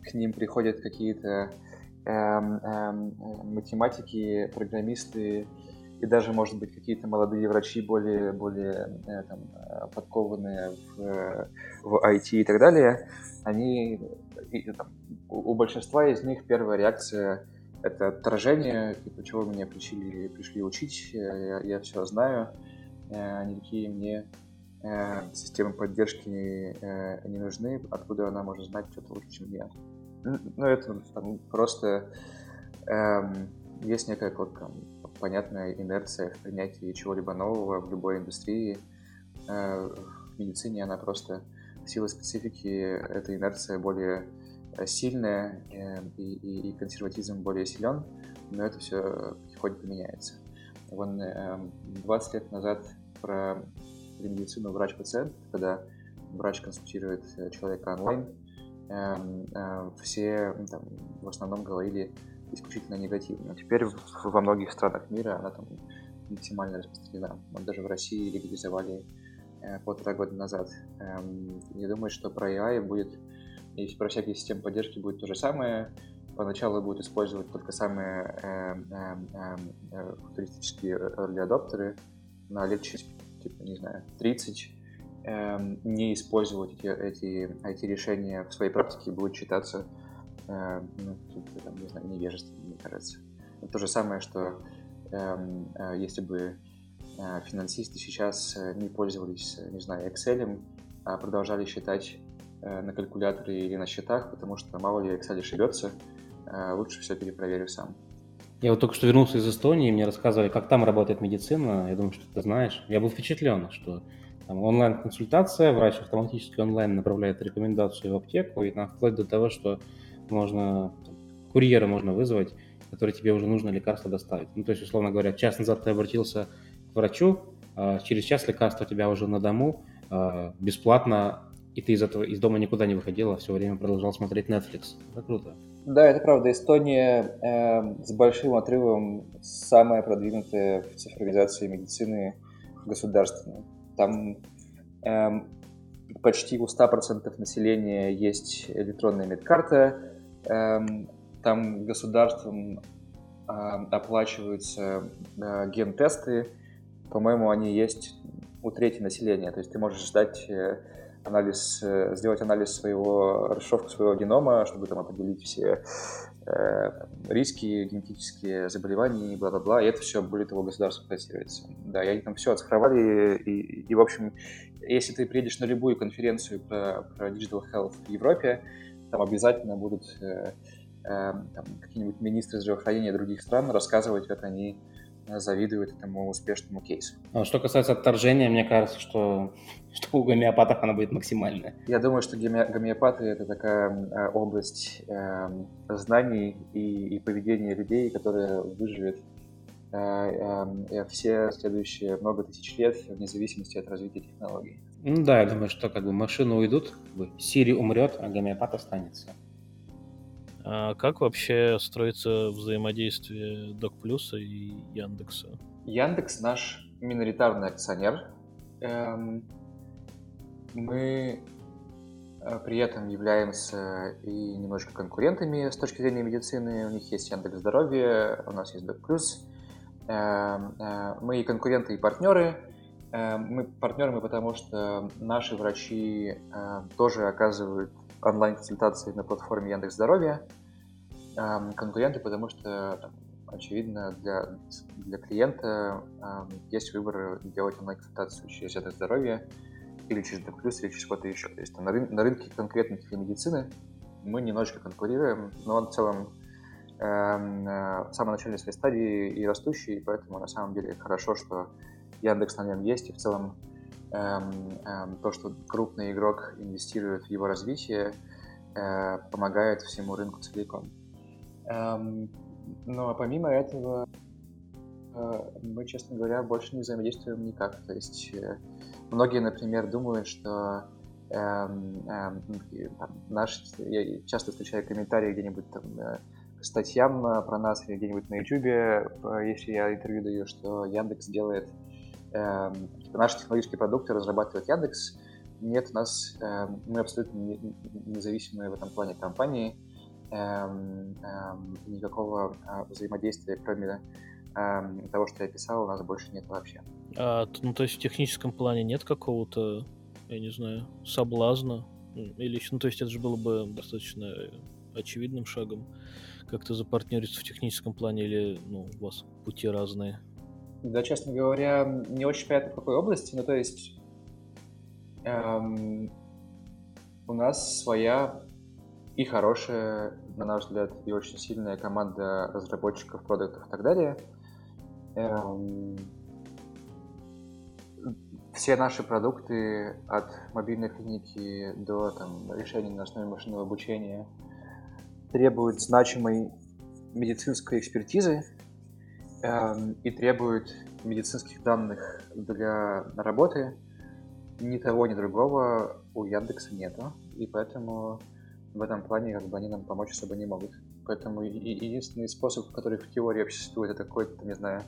к ним приходят какие-то эм, эм, математики, программисты, и даже, может быть, какие-то молодые врачи более, более э, там, подкованные в, в IT и так далее, они и, там, у большинства из них первая реакция это отторжение, типа, чего меня пришли, пришли учить, я, я все знаю, э, никакие мне э, системы поддержки э, не нужны, откуда она может знать что-то лучше, чем я. Ну, это там, просто эм, есть некая вот, там, понятная инерция в принятии чего-либо нового в любой индустрии. Э, в медицине она просто в силу специфики эта инерция более э, сильная э, и, и, и консерватизм более силен, но это все потихоньку меняется. Вон 20 лет назад про медицину врач-пациент, когда врач консультирует человека онлайн, все там, в основном говорили исключительно негативно. Теперь во многих странах мира она там максимально распространена. Вот даже в России легализовали э, полтора года назад. Эм, я думаю, что про AI будет, и про всякие системы поддержки будет то же самое. Поначалу будут использовать только самые э, э, э, футуристические early адоптеры на лет через, типа, не знаю, 30 эм, не использовать эти, эти IT-решения в своей практике будет считаться э, ну, там, не знаю, невежественно, мне кажется. Это то же самое, что эм, э, если бы э, финансисты сейчас не пользовались, не знаю, Excel, а продолжали считать на калькуляторе или на счетах, потому что мало ли Excel ошибется, лучше все перепроверю сам. Я вот только что вернулся из Эстонии, мне рассказывали, как там работает медицина. Я думаю, что ты знаешь. Я был впечатлен, что там онлайн-консультация, врач автоматически онлайн направляет рекомендацию в аптеку, и там вплоть до того, что можно курьера можно вызвать, который тебе уже нужно лекарство доставить. Ну, то есть, условно говоря, час назад ты обратился к врачу, а через час лекарство у тебя уже на дому, а, бесплатно, и ты из этого из дома никуда не выходил, а все время продолжал смотреть Netflix. Это круто. Да, это правда. Эстония э, с большим отрывом самая продвинутая в цифровизации медицины государственная. Там э, почти у 100% населения есть электронная медкарта, там государством оплачиваются э, ген-тесты. По-моему, они есть у трети населения. То есть ты можешь ждать э, анализ, э, сделать анализ своего, расшифровку своего генома, чтобы там определить все риски, генетические заболевания и бла-бла-бла, и это все, более того, государство финансируется. Да, и они там все оцифровали, и, и, в общем, если ты приедешь на любую конференцию про, про Digital Health в Европе, там обязательно будут э, э, какие-нибудь министры здравоохранения других стран рассказывать, как они завидуют этому успешному кейсу. А что касается отторжения, мне кажется, что, что у гомеопатов она будет максимальная. Я думаю, что гомеопаты – это такая э, область э, знаний и, и поведения людей, которая выживет э, э, все следующие много тысяч лет вне зависимости от развития технологий. Ну да, я думаю, что как бы машины уйдут, как бы Сири умрет, а гомеопат останется. А как вообще строится взаимодействие Док Плюса и Яндекса? Яндекс наш миноритарный акционер. Эм, мы э, при этом являемся и немножко конкурентами с точки зрения медицины. У них есть Яндекс Здоровье, у нас есть Док Плюс. Эм, э, мы и конкуренты, и партнеры. Эм, мы партнеры мы потому, что наши врачи э, тоже оказывают онлайн-консультации на платформе Яндекс Здоровья. Конкуренты, потому что, очевидно, для, для клиента есть выбор делать онлайн-консультацию через Яндекс Здоровье или через Докплюс, или через что-то еще. То есть на, рын, на рынке конкретной телемедицины мы немножечко конкурируем, но в целом э, в самой начальной своей стадии и растущий, поэтому на самом деле хорошо, что Яндекс на нем есть, и в целом эм, эм, то, что крупный игрок инвестирует в его развитие, э, помогает всему рынку целиком. Эм, но помимо этого, э, мы, честно говоря, больше не взаимодействуем никак. То есть э, многие, например, думают, что эм, эм, там, наш, я часто встречаю комментарии где-нибудь там э, к статьям про нас или где-нибудь на YouTube, если я интервью даю, что Яндекс делает э, наши технологические продукты разрабатывает Яндекс. Нет, у нас э, мы абсолютно независимые в этом плане компании. Э, э, никакого э, взаимодействия, кроме э, того, что я писал, у нас больше нет вообще. А, ну, то есть в техническом плане нет какого-то, я не знаю, соблазна? Или, ну, то есть это же было бы достаточно очевидным шагом как-то запартнериться в техническом плане, или ну, у вас пути разные? Да, честно говоря, не очень понятно, в какой области. Ну, то есть эм, у нас своя и хорошая, на наш взгляд, и очень сильная команда разработчиков, продуктов и так далее. Эм, все наши продукты от мобильной клиники до там, решений на основе машинного обучения требуют значимой медицинской экспертизы, и требует медицинских данных для работы. Ни того, ни другого у Яндекса нету, и поэтому в этом плане как бы они нам помочь особо не могут. Поэтому единственный способ, который в теории вообще существует, это какое-то, не знаю,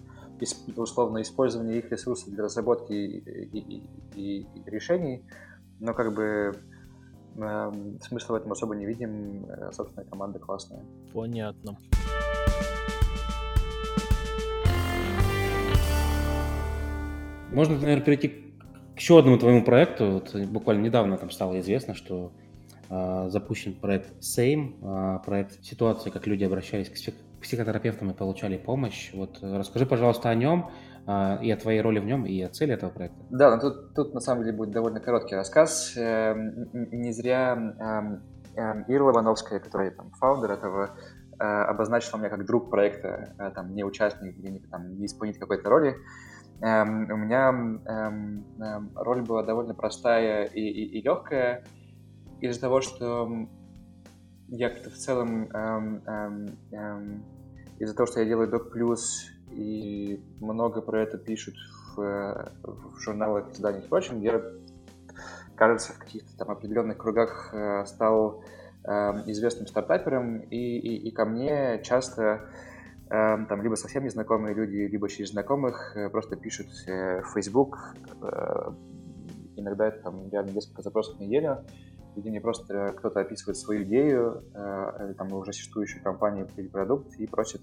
условно использование их ресурсов для разработки и, и, и, и решений, но как бы э, смысла в этом особо не видим. Э, собственно, команда классная. Понятно. Можно, наверное, перейти к еще одному твоему проекту. Вот буквально недавно там стало известно, что э, запущен проект SAME, э, проект ситуации, как люди обращались к психотерапевтам и получали помощь. Вот расскажи, пожалуйста, о нем э, и о твоей роли в нем, и о цели этого проекта. Да, но тут, тут на самом деле будет довольно короткий рассказ. Э, не зря э, э, Ира Лобановская, которая там фаундер этого, э, обозначила меня как друг проекта, э, там, не участник, там, не исполнитель какой-то роли. Эм, у меня эм, эм, роль была довольно простая и, и, и легкая из-за того, что я как-то в целом эм, эм, эм, из-за того, что я делаю Doc Plus и много про это пишут в, в журналах, изданиях и прочем, я, кажется, в каких-то там определенных кругах э, стал э, известным стартапером, и, и, и ко мне часто там либо совсем незнакомые люди, либо через знакомых э, просто пишут э, в Facebook. Э, иногда это там реально несколько запросов в неделю, где мне просто кто-то описывает свою идею, или там уже существующую компанию или продукт и просит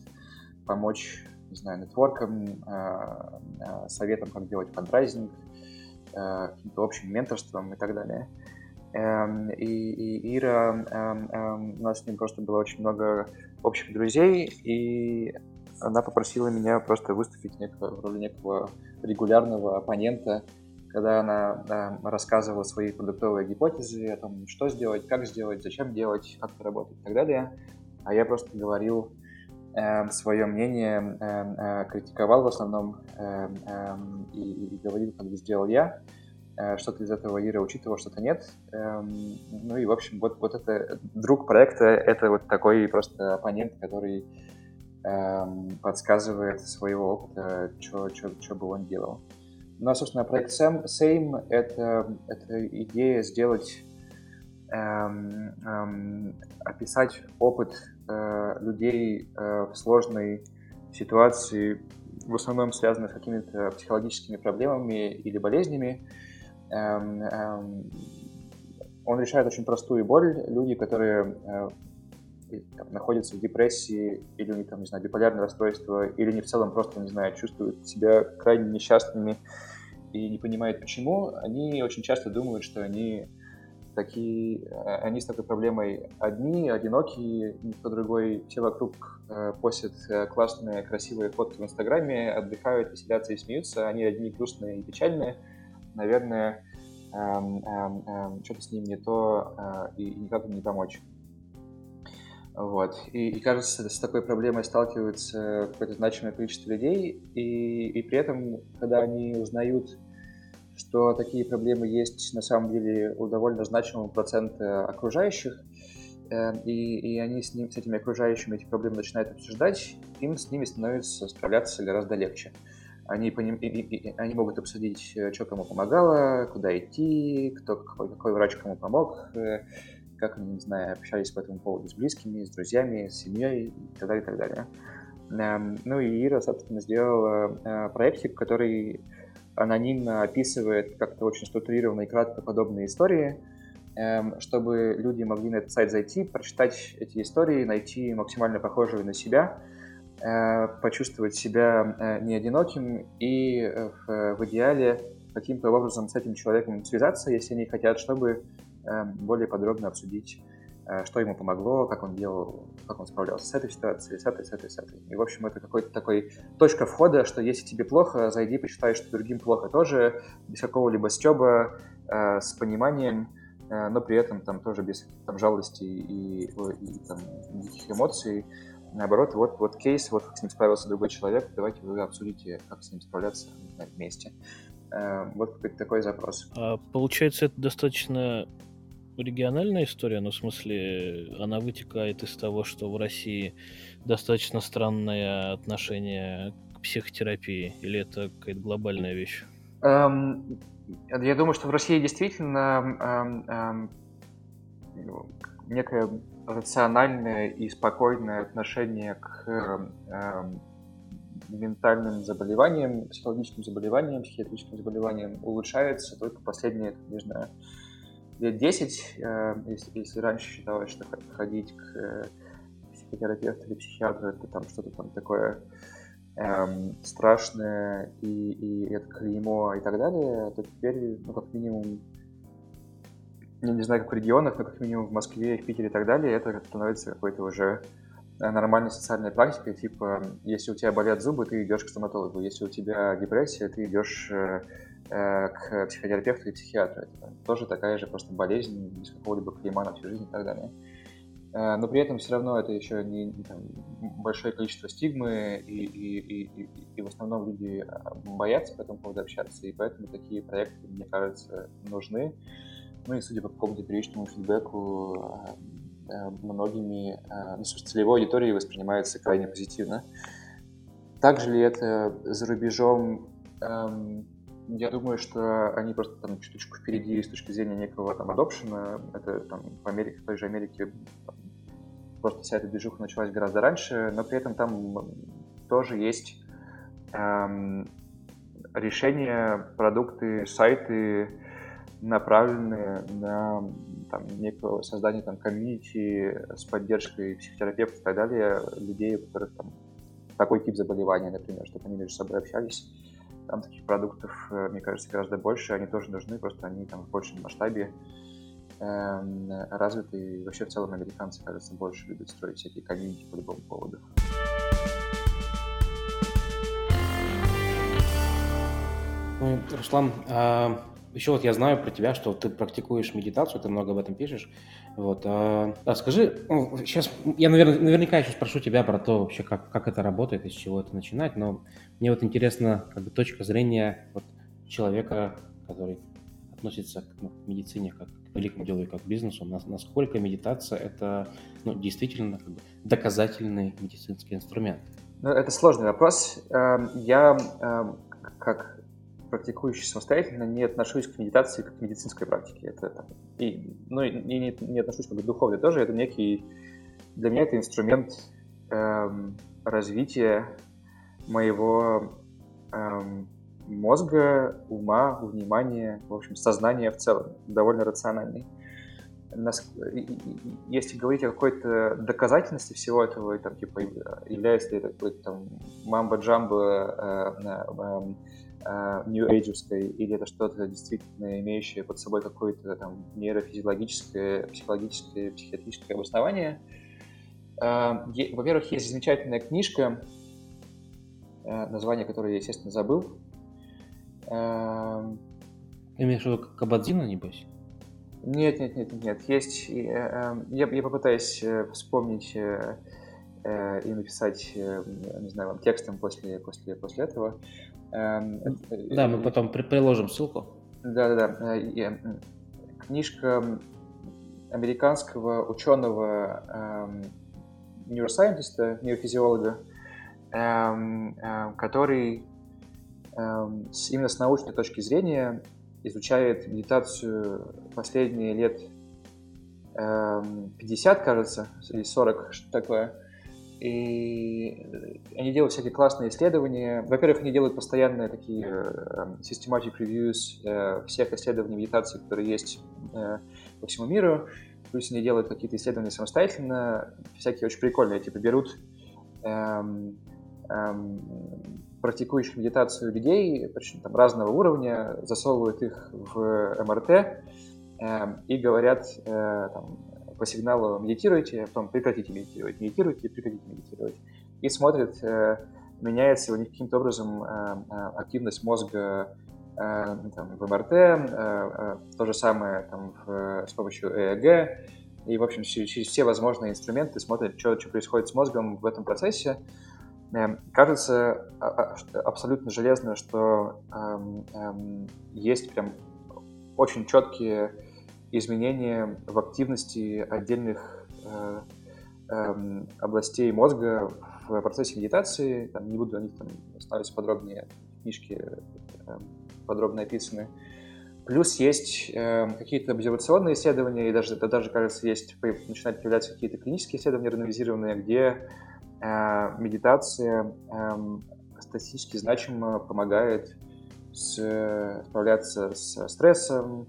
помочь, не знаю, нетворкам, советом, как делать фандрайзинг, каким-то общим менторством и так далее. Эм, и, и Ира, эм, у нас с ним просто было очень много общих друзей, и она попросила меня просто выступить некого, в роли некого регулярного оппонента, когда она да, рассказывала свои продуктовые гипотезы о том, что сделать, как сделать, зачем делать, как это работает и так далее. А я просто говорил э, свое мнение э, э, критиковал в основном э, э, и, и говорил, как бы сделал я. Что-то из этого Ира учитывал, что-то нет. Э, ну и, в общем, вот, вот это друг проекта — это вот такой просто оппонент, который э, подсказывает своего опыта, что бы он делал. Ну, а, собственно, проект Same — это, это идея сделать эм, эм, описать опыт э, людей э, в сложной ситуации, в основном связанной с какими-то психологическими проблемами или болезнями. Эм, эм, он решает очень простую боль. Люди, которые э, там, находятся в депрессии или у них там, не знаю, биполярное расстройство, или не в целом просто, не знаю, чувствуют себя крайне несчастными и не понимают почему, они очень часто думают, что они такие, э, они с такой проблемой одни, одинокие, никто другой, все вокруг э, постят э, классные, красивые фотки в Инстаграме, отдыхают, веселятся и смеются, они одни грустные и печальные, наверное, эм, эм, эм, что-то с ним не то э, и, никак не помочь. Вот. И, и кажется, с такой проблемой сталкиваются какое-то значимое количество людей, и, и при этом, когда они узнают что такие проблемы есть на самом деле у довольно значимого процента окружающих, э, и, и они с, ним, с этими окружающими эти проблемы начинают обсуждать, им с ними становится справляться гораздо легче. Они, поним, они могут обсудить, э, что кому помогало, куда идти, кто, какой, какой врач кому помог, э, как они, не знаю, общались по этому поводу с близкими, с друзьями, с семьей и так далее, и так далее. Эм, ну и Ира, собственно, сделала проектик, который анонимно описывает как-то очень структурированно и кратко подобные истории, эм, чтобы люди могли на этот сайт зайти, прочитать эти истории, найти максимально похожие на себя, э, почувствовать себя э, не одиноким и э, в, идеале каким-то образом с этим человеком связаться, если они хотят, чтобы более подробно обсудить Э, что ему помогло, как он делал, как он справлялся с этой ситуацией, с этой, с этой, с этой. И, в общем, это какой-то такой точка входа, что если тебе плохо, зайди, почитай, что другим плохо тоже, без какого-либо стеба, э, с пониманием, э, но при этом там тоже без там, жалости и, и, и там, диких эмоций. Наоборот, вот, вот кейс, вот как с ним справился другой человек, давайте вы обсудите, как с ним справляться вместе. Э, вот такой запрос. А, получается, это достаточно региональная история, но в смысле она вытекает из того, что в России достаточно странное отношение к психотерапии, или это какая-то глобальная вещь? Эм, я думаю, что в России действительно эм, эм, некое рациональное и спокойное отношение к эм, ментальным заболеваниям, психологическим заболеваниям, психиатрическим заболеваниям улучшается только последние, не знаю, лет 10, э, если, если раньше считалось, что ходить к э, психотерапевту или психиатру это там что-то там такое эм, страшное и, и это клеймо и так далее, то теперь, ну, как минимум, я не знаю, как в регионах, но как минимум в Москве, в Питере и так далее, это становится какой-то уже нормальной социальной практикой, типа, если у тебя болят зубы, ты идешь к стоматологу, если у тебя депрессия, ты идешь э, Э, к психотерапевту и психиатру. Это тоже такая же просто болезнь, без какого-либо клейма на всю жизнь и так далее. Э, но при этом все равно это еще не, не там, большое количество стигмы, и, и, и, и в основном люди боятся по этому поводу общаться, и поэтому такие проекты, мне кажется, нужны. Ну и судя по какому-то первичному фидбэку, э, многими, ну, собственно, целевой аудиторией воспринимается крайне позитивно. Также ли это за рубежом эм, я думаю, что они просто там чуточку впереди с точки зрения некого там адопшена. Это там в Америке, в той же Америке просто вся эта движуха началась гораздо раньше, но при этом там тоже есть эм, решения, продукты, сайты, направленные на там, некое создание там, комьюнити с поддержкой психотерапевтов и так далее, людей, у которых там такой тип заболевания, например, чтобы они между собой общались. Там таких продуктов, э, мне кажется, гораздо больше. Они тоже нужны, просто они там в большем масштабе эм, развиты. И вообще в целом американцы, кажется, больше любят строить всякие комьюнити по любому поводу. Ну, Руслан, а еще вот я знаю про тебя, что ты практикуешь медитацию, ты много об этом пишешь. Вот, а, а скажи, ну, сейчас я, наверное, наверняка еще спрошу тебя про то вообще, как, как это работает, из чего это начинать, но мне вот интересно как бы точка зрения вот, человека, который относится к, ну, медицине как к великому делу и как к бизнесу, насколько медитация это ну, действительно как бы, доказательный медицинский инструмент? Ну, это сложный вопрос. Эм, я эм, как практикующий самостоятельно не отношусь к медитации как к медицинской практике. Это, и, ну, и не, не отношусь как к духовной тоже. Это некий... Для меня это инструмент эм, развития моего эм, мозга, ума, внимания, в общем, сознания в целом, довольно рациональный. Если говорить о какой-то доказательности всего этого, там, типа, является ли это какой-то там мамба-джамба э, э, New Age'овской, или это что-то действительно имеющее под собой какое-то там нейрофизиологическое, психологическое, психиатрическое обоснование. Э, во-первых, есть замечательная книжка, название которой я, естественно, забыл, Имеешь в виду Кабадзина, небось? Нет, нет, нет, нет. Есть. Э, я, я попытаюсь э, вспомнить э, и написать, не знаю, вам текстом после, после, после этого. Эм, да, мы потом приложим ссылку. Да, да, да. Книжка американского ученого нейросайентиста, нейрофизиолога, который Эм, именно с научной точки зрения изучает медитацию последние лет 50, эм, кажется, или 40, что такое. И они делают всякие классные исследования. Во-первых, они делают постоянные такие э, systematic reviews э, всех исследований медитации, которые есть э, по всему миру. Плюс они делают какие-то исследования самостоятельно, всякие очень прикольные, типа берут эм, эм, практикующих медитацию людей, причем там разного уровня, засовывают их в МРТ э, и говорят э, там, по сигналу медитируйте, а потом прекратите медитировать, медитируйте, прекратите медитировать. И смотрят, э, меняется у них каким-то образом э, э активность мозга э, там, в МРТ, то же самое там, в, с помощью ЭЭГ, и, в общем, через, все возможные инструменты смотрят, что, что происходит с мозгом в этом процессе, кажется а, а, абсолютно железно, что эм, эм, есть прям очень четкие изменения в активности отдельных э, э, областей мозга в процессе медитации. Там, не буду о них там останавливаться подробнее, книжки э, подробно описаны. Плюс есть э, какие-то обсервационные исследования, и даже, это даже, кажется, есть, начинают появляться какие-то клинические исследования ранdomизированные, где Э, медитация эм, статистически значимо помогает справляться с стрессом,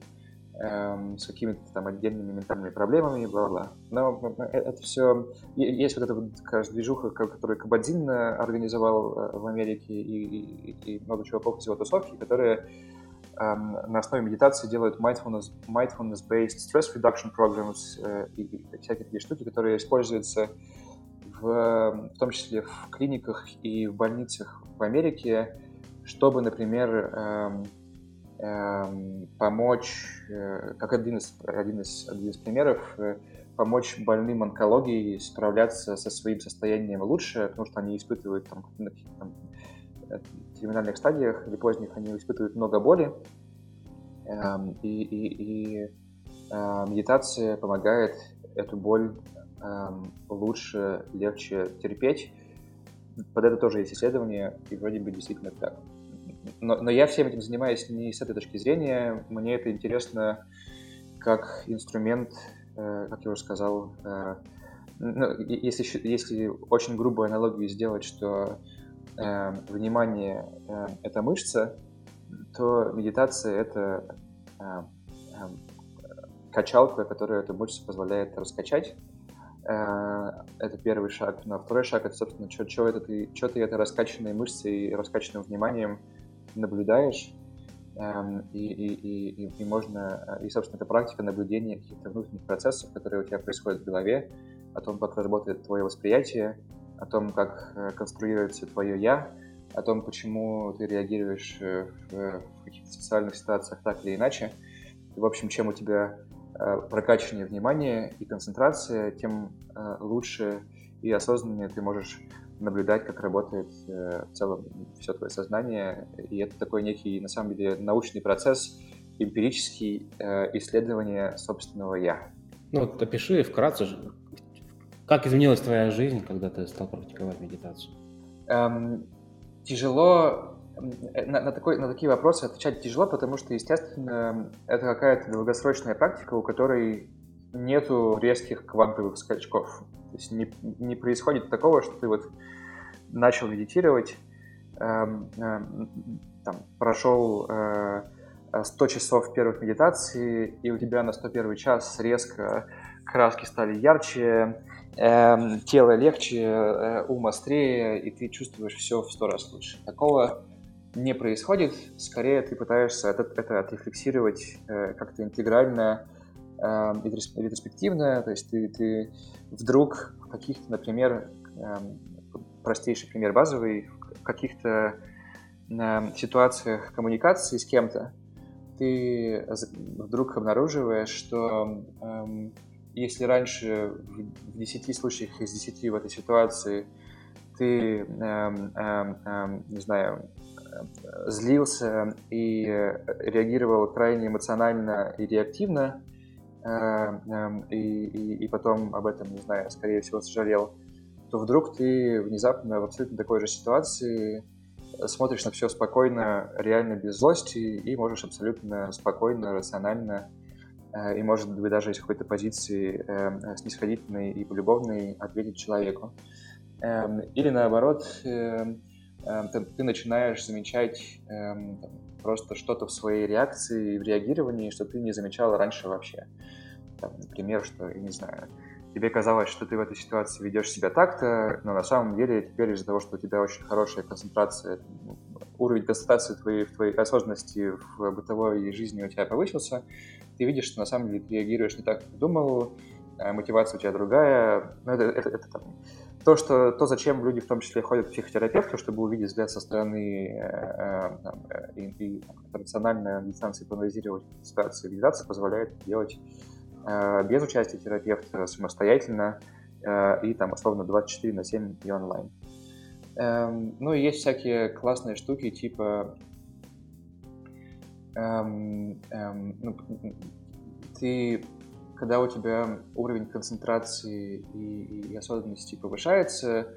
эм, с какими-то там отдельными ментальными проблемами, бла-бла. Но э, это все... Есть вот эта вот, кажется, движуха, которую Кабадзин организовал э, в Америке, и, и, и много чуваков из его тусовки, которые эм, на основе медитации делают mindfulness, mindfulness-based stress reduction programs э, и, и всякие такие штуки, которые используются в, в том числе в клиниках и в больницах в Америке, чтобы, например, эм, помочь, э, как один из, один, из, один из примеров, э, помочь больным онкологией справляться со своим состоянием лучше, потому что они испытывают там, на там, э, терминальных стадиях или поздних, они испытывают много боли, эм, и, и, и э, медитация помогает эту боль Эм, лучше, легче терпеть. Под это тоже есть исследования, и вроде бы действительно так. Но, но я всем этим занимаюсь не с этой точки зрения. Мне это интересно как инструмент, э, как я уже сказал, э, ну, если, если очень грубую аналогию сделать, что э, внимание э, — это мышца, то медитация — это э, э, качалка, которая эту мышцу позволяет раскачать. Э, это первый шаг. Но второй шаг это, собственно, что, ты, что ты этой раскачанной мышцей и раскачанным вниманием наблюдаешь. Эм, и, и, и, и можно, и, собственно, это практика наблюдения каких-то внутренних процессов, которые у тебя происходят в голове, о том, как работает твое восприятие, о том, как э, конструируется твое «я», о том, почему ты реагируешь в, в каких-то социальных ситуациях так или иначе. в общем, чем у тебя прокачивание внимания и концентрация, тем лучше и осознаннее ты можешь наблюдать, как работает э, в целом все твое сознание. И это такой некий, на самом деле, научный процесс, эмпирический э, исследование собственного «я». Ну вот опиши вкратце, как изменилась твоя жизнь, когда ты стал практиковать медитацию? Эм, тяжело на, на, такой, на такие вопросы отвечать тяжело, потому что, естественно, это какая-то долгосрочная практика, у которой нету резких квантовых скачков. То есть не, не происходит такого, что ты вот начал медитировать, э, э, там, прошел э, 100 часов первых медитаций, и у тебя на 101 час резко краски стали ярче, э, тело легче, э, ум острее, и ты чувствуешь все в сто раз лучше. Такого не происходит, скорее ты пытаешься это, это отрефлексировать э, как-то интегрально, э, ретроспективно, то есть ты, ты вдруг в каких-то, например, э, простейший пример базовый, в каких-то э, ситуациях коммуникации с кем-то, ты вдруг обнаруживаешь, что э, если раньше в, в 10 случаях из 10 в этой ситуации ты, э, э, э, не знаю, злился и реагировал крайне эмоционально и реактивно, э, э, и, и, и потом об этом, не знаю, скорее всего, сожалел, то вдруг ты внезапно в абсолютно такой же ситуации смотришь на все спокойно, реально без злости, и можешь абсолютно спокойно, рационально, э, и, может быть, даже из какой-то позиции э, снисходительной и полюбовной ответить человеку. Эм, или наоборот, эм, эм, ты начинаешь замечать просто что-то в своей реакции и в реагировании, что ты не замечал раньше вообще. Там, например, что, я не знаю, тебе казалось, что ты в этой ситуации ведешь себя так-то, но на самом деле теперь из-за того, что у тебя очень хорошая концентрация, уровень концентрации твоей, в твоей осознанности в бытовой жизни у тебя повысился, ты видишь, что на самом деле ты реагируешь не так, как думал, а мотивация у тебя другая. Ну, это, это, это там, то, что, то, зачем люди в том числе ходят к психотерапевту, чтобы увидеть взгляд со стороны э, э и, и рационально дистанции проанализировать ситуацию. Медитация позволяет делать без участия терапевта, самостоятельно э, и там условно 24 на 7 и онлайн. Эм, ну и есть всякие классные штуки типа эм, эм, ну, ты, когда у тебя уровень концентрации и, и осознанности повышается,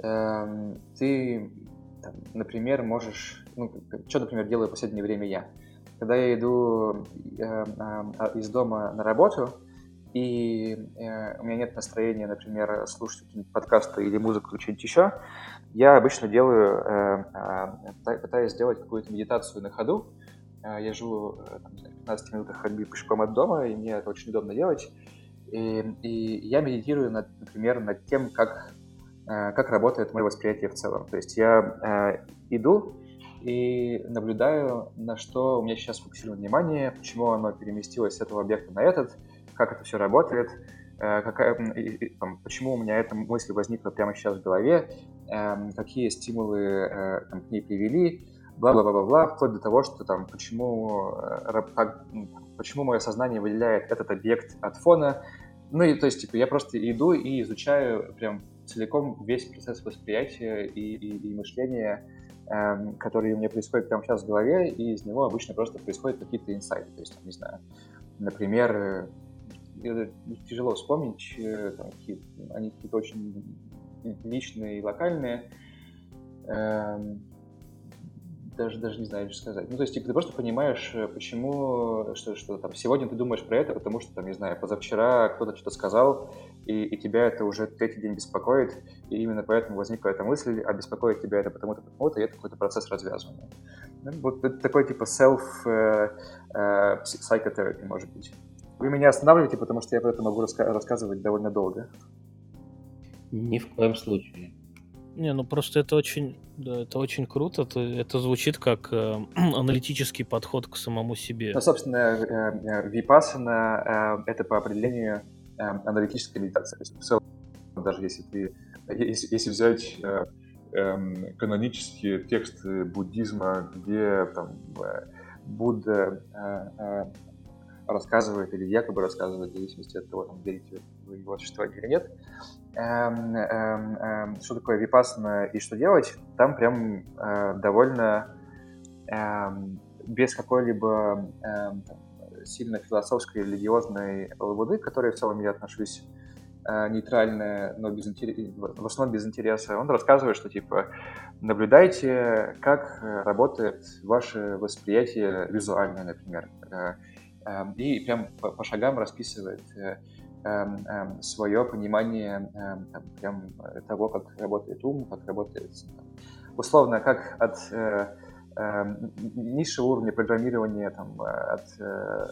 ты, там, например, можешь, ну, что, например, делаю в последнее время я, когда я иду э, э, из дома на работу, и э, у меня нет настроения, например, слушать какие-нибудь подкасты или музыку или что-нибудь еще, я обычно делаю, э, э, пытаюсь сделать какую-то медитацию на ходу. Я живу там, 15 минутах ходьбы пешком от дома, и мне это очень удобно делать. И, и я медитирую, над, например, над тем, как, как работает мое восприятие в целом. То есть я иду, и наблюдаю, на что у меня сейчас фокусировано внимание, почему оно переместилось с этого объекта на этот, как это все работает, э, какая, там, почему у меня эта мысль возникла прямо сейчас в голове, э, какие стимулы э, там, к ней привели, бла-бла-бла-бла, вплоть до того, что там, почему, э, как, почему мое сознание выделяет этот объект от фона. Ну и то есть, типа, я просто иду и изучаю прям целиком весь процесс восприятия и, и, и мышления Эм, который у меня происходит прямо сейчас в голове, и из него обычно просто происходят какие-то инсайты. То есть, там, не знаю, например, э, тяжело вспомнить, э, там, какие они какие-то очень личные и локальные. Эм, даже, даже не знаю, что сказать. Ну, то есть, типа, ты просто понимаешь, э, почему, что, что там, сегодня ты думаешь про это, потому что, там, не знаю, позавчера кто-то что-то сказал, и, и тебя это уже третий день беспокоит, и именно поэтому возникла эта мысль, а беспокоит тебя это потому-то, потому-то, и это какой-то процесс развязывания. Ну, вот это такой, типа, self э, э, psychotherapy, может быть. Вы меня останавливаете, потому что я про это могу раска- рассказывать довольно долго. Ни в коем случае. Не, ну просто это очень, да, это очень круто. Это, это звучит как э, аналитический подход к самому себе. Ну, собственно, э, э, випассана э, это по определению э, аналитическая медитация. То есть, в целом, даже если ты, если, если взять э, эм, канонические тексты буддизма, где там Будда э, э, рассказывает или якобы рассказывает, в зависимости от того, там, верите вы его существование или нет, эм, эм, что такое випассана и что делать, там прям э, довольно без какой-либо сильно философской, религиозной лабуды, к которой в целом я отношусь э, нейтрально, но без интерес, в основном без интереса. Он рассказывает, что типа наблюдайте, как работает ваше восприятие визуальное, например. Э, Эм, и прям по, шагам расписывает э, эм, эм, свое понимание прям того, как работает ум, как работает условно, как от э, низшего уровня программирования, там, от э,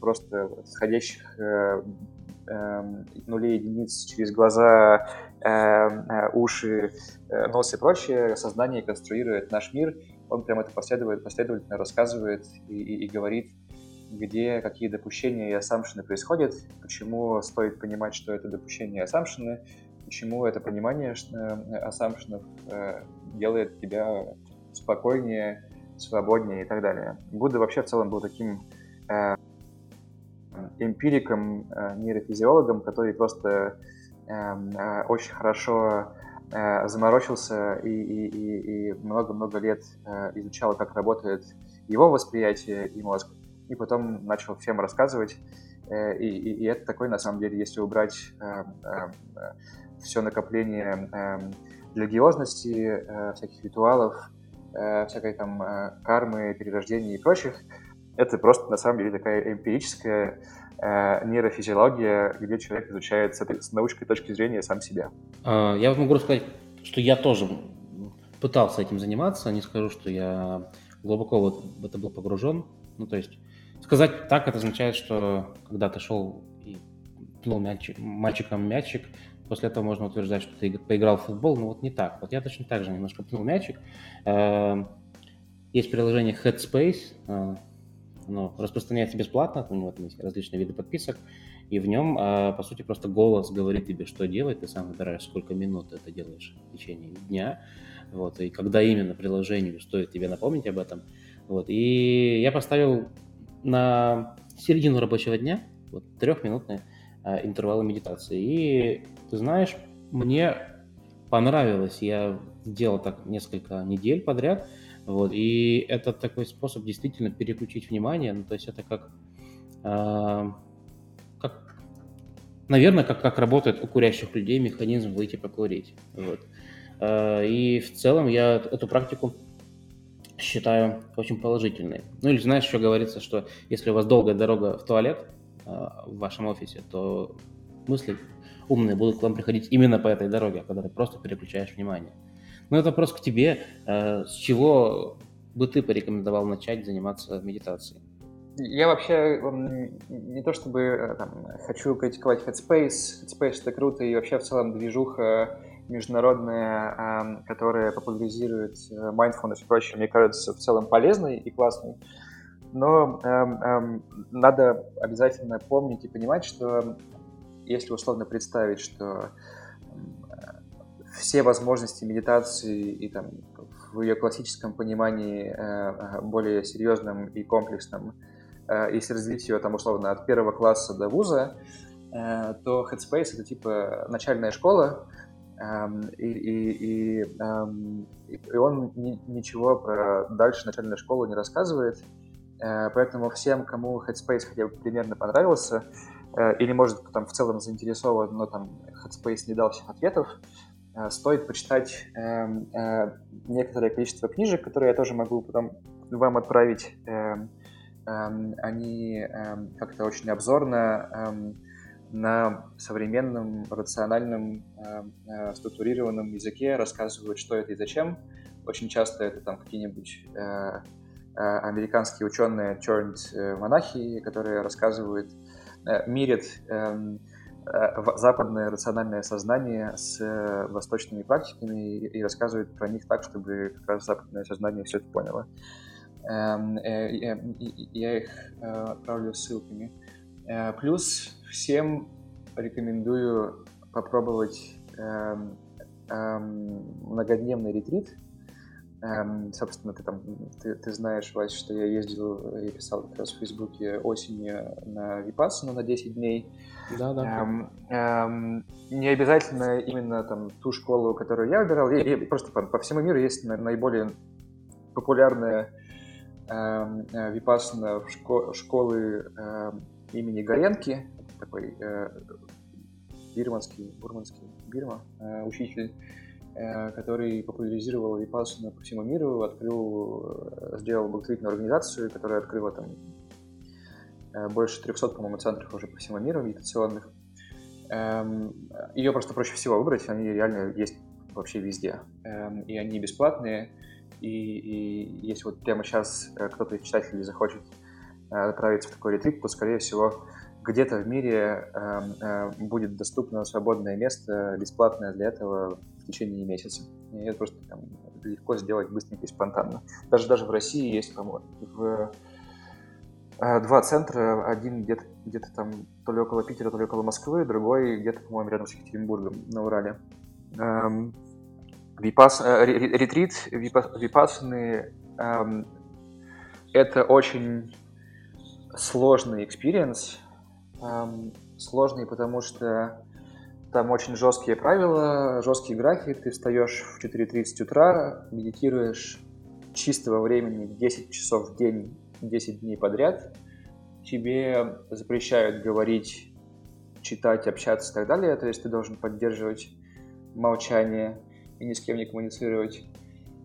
просто сходящих нулей единиц через глаза, уши, нос и прочее, сознание конструирует наш мир, он прям это последовательно, последовательно рассказывает и, и, и говорит, где какие допущения и ассампшены происходят, почему стоит понимать, что это допущения и ассампшены, почему это понимание э, ассампшенов э, делает тебя спокойнее, свободнее и так далее. Будда вообще в целом был таким э, эмпириком, нейрофизиологом, который просто очень хорошо заморочился и много-много лет изучал, как работает его восприятие и мозг и потом начал всем рассказывать. Э, и, и, и это такой, на самом деле, если убрать э, э, все накопление э, религиозности, э, всяких ритуалов, э, всякой там э, кармы, перерождений и прочих, это просто, на самом деле, такая эмпирическая э, нейрофизиология, где человек изучает с, этой, с научной точки зрения сам себя. А, я могу сказать, что я тоже пытался этим заниматься, не скажу, что я глубоко вот в это был погружен. Ну, то есть Сказать так, это означает, что когда ты шел и пнул мячик, мальчиком мячик, после этого можно утверждать, что ты поиграл в футбол, но вот не так. Вот я точно так же немножко пнул мячик. Эм, есть приложение Headspace, э, оно распространяется бесплатно, у него там есть различные виды подписок, и в нем, э, по сути, просто голос говорит тебе, что делать, ты сам выбираешь, сколько минут это делаешь в течение дня, вот, и когда именно приложению стоит тебе напомнить об этом, вот, и я поставил на середину рабочего дня, вот трехминутные э, интервалы медитации. И ты знаешь, мне понравилось, я делал так несколько недель подряд, вот, и это такой способ действительно переключить внимание, ну, то есть это как, э, как наверное, как, как работает у курящих людей механизм выйти покурить, вот. Э, и в целом я эту практику считаю очень положительной. Ну или знаешь, еще говорится, что если у вас долгая дорога в туалет э, в вашем офисе, то мысли умные будут к вам приходить именно по этой дороге, когда ты просто переключаешь внимание. Но это вопрос к тебе. Э, с чего бы ты порекомендовал начать заниматься медитацией? Я вообще не то чтобы э, там, хочу критиковать Headspace. Headspace это круто, и вообще в целом движуха международная, которая популяризирует э, mindfulness и прочее, мне кажется, в целом полезной и классной. Но эм, эм, надо обязательно помнить и понимать, что если условно представить, что все возможности медитации и там в ее классическом понимании э, более серьезном и комплексном, э, если развить ее там условно от первого класса до вуза, э, то Headspace это типа начальная школа, и, и, и, и он ничего про дальше начальную школу не рассказывает, э, поэтому всем, кому Headspace хотя бы примерно понравился, э, или, может, там в целом заинтересован, но там Headspace не дал всех ответов, э, стоит почитать некоторое количество книжек, которые я тоже могу потом вам отправить. Они как-то очень обзорно на современном, рациональном, э, э, структурированном языке рассказывают, что это и зачем. Очень часто это там какие-нибудь э, американские ученые turned монахи, которые рассказывают, мирят эм, западное рациональное сознание с восточными практиками и рассказывают про них так, чтобы как раз западное сознание все это поняло. Эм, я их отправлю ссылками. Плюс всем рекомендую попробовать э, эм, многодневный ретрит. Эм, собственно, ты там, ты, ты знаешь, Вася, что я ездил и писал как раз в Фейсбуке осенью на Випассану на 10 дней. Да, да. Эм, эм, не обязательно именно там ту школу, которую я выбирал. И, и просто по, по всему миру есть наиболее популярная эм, э, випассана шко школы э, имени Горенки, такой э, бирманский, бурманский, Бирма, э, учитель, который популяризировал випассану по всему миру, открыл, э, сделал благотворительную организацию, которая открыла там э, больше 300, по-моему, центров уже по всему миру медитационных. Эм, ее просто проще всего выбрать, они реально есть вообще везде. Эм, и они бесплатные, и, и если вот прямо сейчас э, кто-то из читателей захочет э, отправиться в такой ретрит, то, скорее всего, где-то в мире э, будет доступно свободное место, бесплатное для этого в течение месяца. И это просто там, легко сделать быстренько и спонтанно. Даже, даже в России есть, по-моему, в, два центра. Один где-то где там то ли около Питера, то ли около Москвы, другой где-то, по-моему, рядом с Екатеринбургом на Урале. Эм, Випас, э, ретрит випассаны эм, это очень сложный experience. Эм, сложный, потому что там очень жесткие правила, жесткий график. Ты встаешь в 4.30 утра, медитируешь чистого времени 10 часов в день, 10 дней подряд. Тебе запрещают говорить, читать, общаться и так далее. То есть ты должен поддерживать молчание и ни с кем не коммуницировать.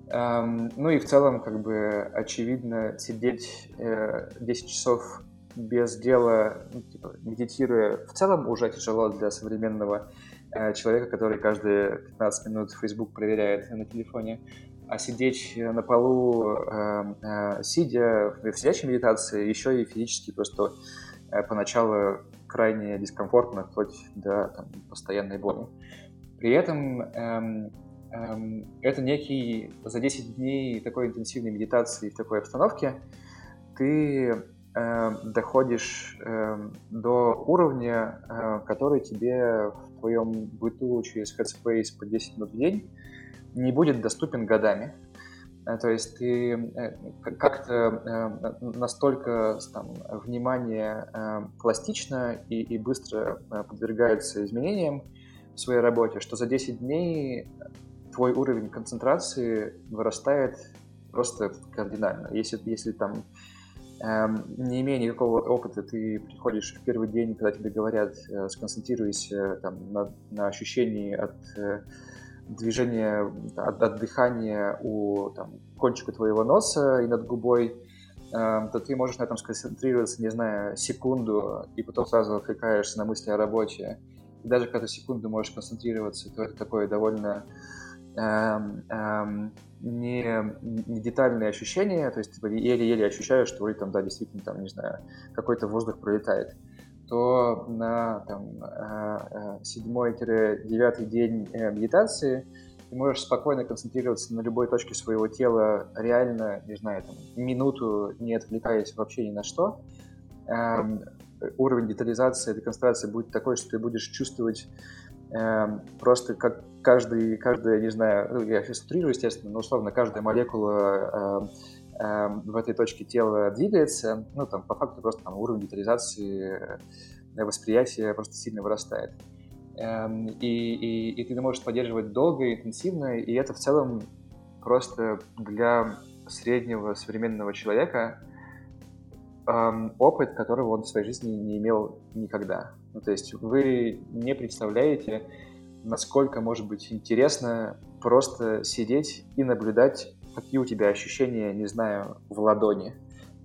Эм, ну и в целом, как бы, очевидно, сидеть э, 10 часов без дела, ну, типа, медитируя, в целом уже тяжело для современного э, человека, который каждые 15 минут Facebook проверяет на телефоне. А сидеть на полу, э, э, сидя в сидячей медитации, еще и физически просто э, поначалу крайне дискомфортно, вплоть до там, постоянной боли. При этом эм, Эм, это некий за 10 дней такой интенсивной медитации в такой обстановке ты э, доходишь э, до уровня, э, который тебе в твоем быту через Headspace по 10 минут в день не будет доступен годами. Э, то есть ты э, как-то э, настолько там, внимание пластично и, и быстро подвергается изменениям в своей работе, что за 10 дней твой уровень концентрации вырастает просто кардинально. Если, если там не имея никакого опыта, ты приходишь в первый день, когда тебе говорят, э, сконцентрируйся там, на, на ощущении от э, движения, от, от дыхания у там, кончика твоего носа и над губой, э, то ты можешь на этом сконцентрироваться, не знаю, секунду, и потом сразу отвлекаешься на мысли о работе. И даже когда секунду можешь концентрироваться, то это такое довольно эм, эм, не, не детальные ощущения, то есть типа, еле-еле ощущаю, что вроде там, да, действительно, там, не знаю, какой-то воздух пролетает, то на там, э, э, седьмой-девятый день э, медитации ты можешь спокойно концентрироваться на любой точке своего тела, реально, не знаю, там, минуту, не отвлекаясь вообще ни на что. Эм, уровень детализации этой концентрации будет такой, что ты будешь чувствовать просто как каждый, каждая, не знаю, ну, я сейчас утрирую, естественно, но условно каждая молекула э, э, в этой точке тела двигается, ну, там, по факту просто там уровень детализации э, восприятия просто сильно вырастает. Эм, и, и, и ты можешь поддерживать долго, интенсивно, и это в целом просто для среднего современного человека эм, опыт, которого он в своей жизни не имел никогда. Ну, то есть вы не представляете, насколько может быть интересно просто сидеть и наблюдать, какие у тебя ощущения, не знаю, в ладони.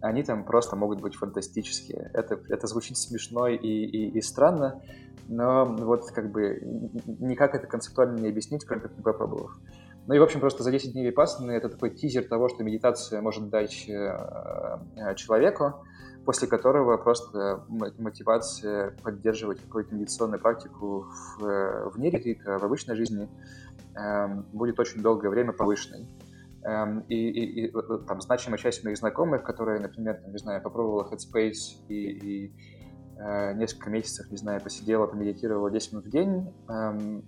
Они там просто могут быть фантастические. Это, это звучит смешно и, и, и странно, но вот как бы никак это концептуально не объяснить, кроме как попробовав. Ну и, в общем, просто за 10 дней випассаны это такой тизер того, что медитация может дать э, э, человеку после которого просто мотивация поддерживать какую-то медитационную практику в, э, вне ретрита, в обычной жизни эм, будет очень долгое время повышенной. Эм, и, и, и там значимая часть моих знакомых, которые, например, там, не знаю, попробовала Headspace и, и э, несколько месяцев, не знаю, посидела, помедитировала 10 минут в день, эм,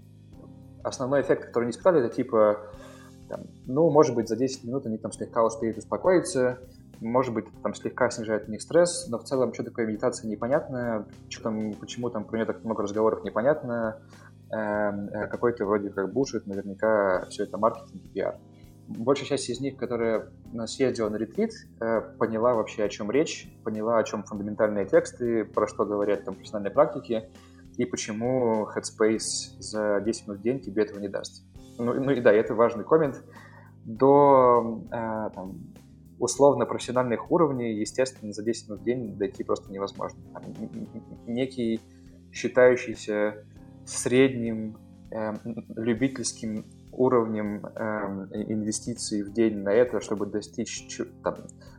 основной эффект, который они испытали, это типа, там, ну, может быть, за 10 минут они там слегка успеют успокоиться, может быть, там слегка снижает у них стресс, но в целом, что такое медитация, непонятно, что там, почему там про нее так много разговоров, непонятно, эм, э, какой-то вроде как бушит, наверняка все это маркетинг и пиар. Большая часть из них, которая съездила на ретрит, э, поняла вообще, о чем речь, поняла, о чем фундаментальные тексты, про что говорят там профессиональные практики, и почему Headspace за 10 минут в день тебе этого не даст. Ну, ну и да, это важный коммент. До э, там, условно-профессиональных уровней, естественно, за 10 минут в день дойти просто невозможно. Там, некий считающийся средним э, любительским уровнем э, инвестиций в день на это, чтобы достичь там,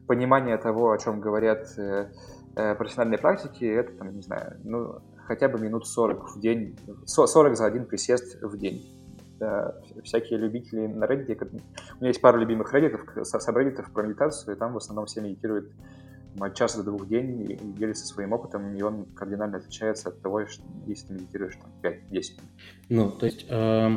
понимания того, о чем говорят э, э, профессиональные практики, это, там, не знаю, ну, хотя бы минут 40 в день, 40 за один присест в день. Да, всякие любители на Reddit, у меня есть пара любимых Reddit, сабреддитов про медитацию, и там в основном все медитируют от часа до двух дней и делится своим опытом, и он кардинально отличается от того, что, если ты медитируешь там 5-10 Ну, то есть э,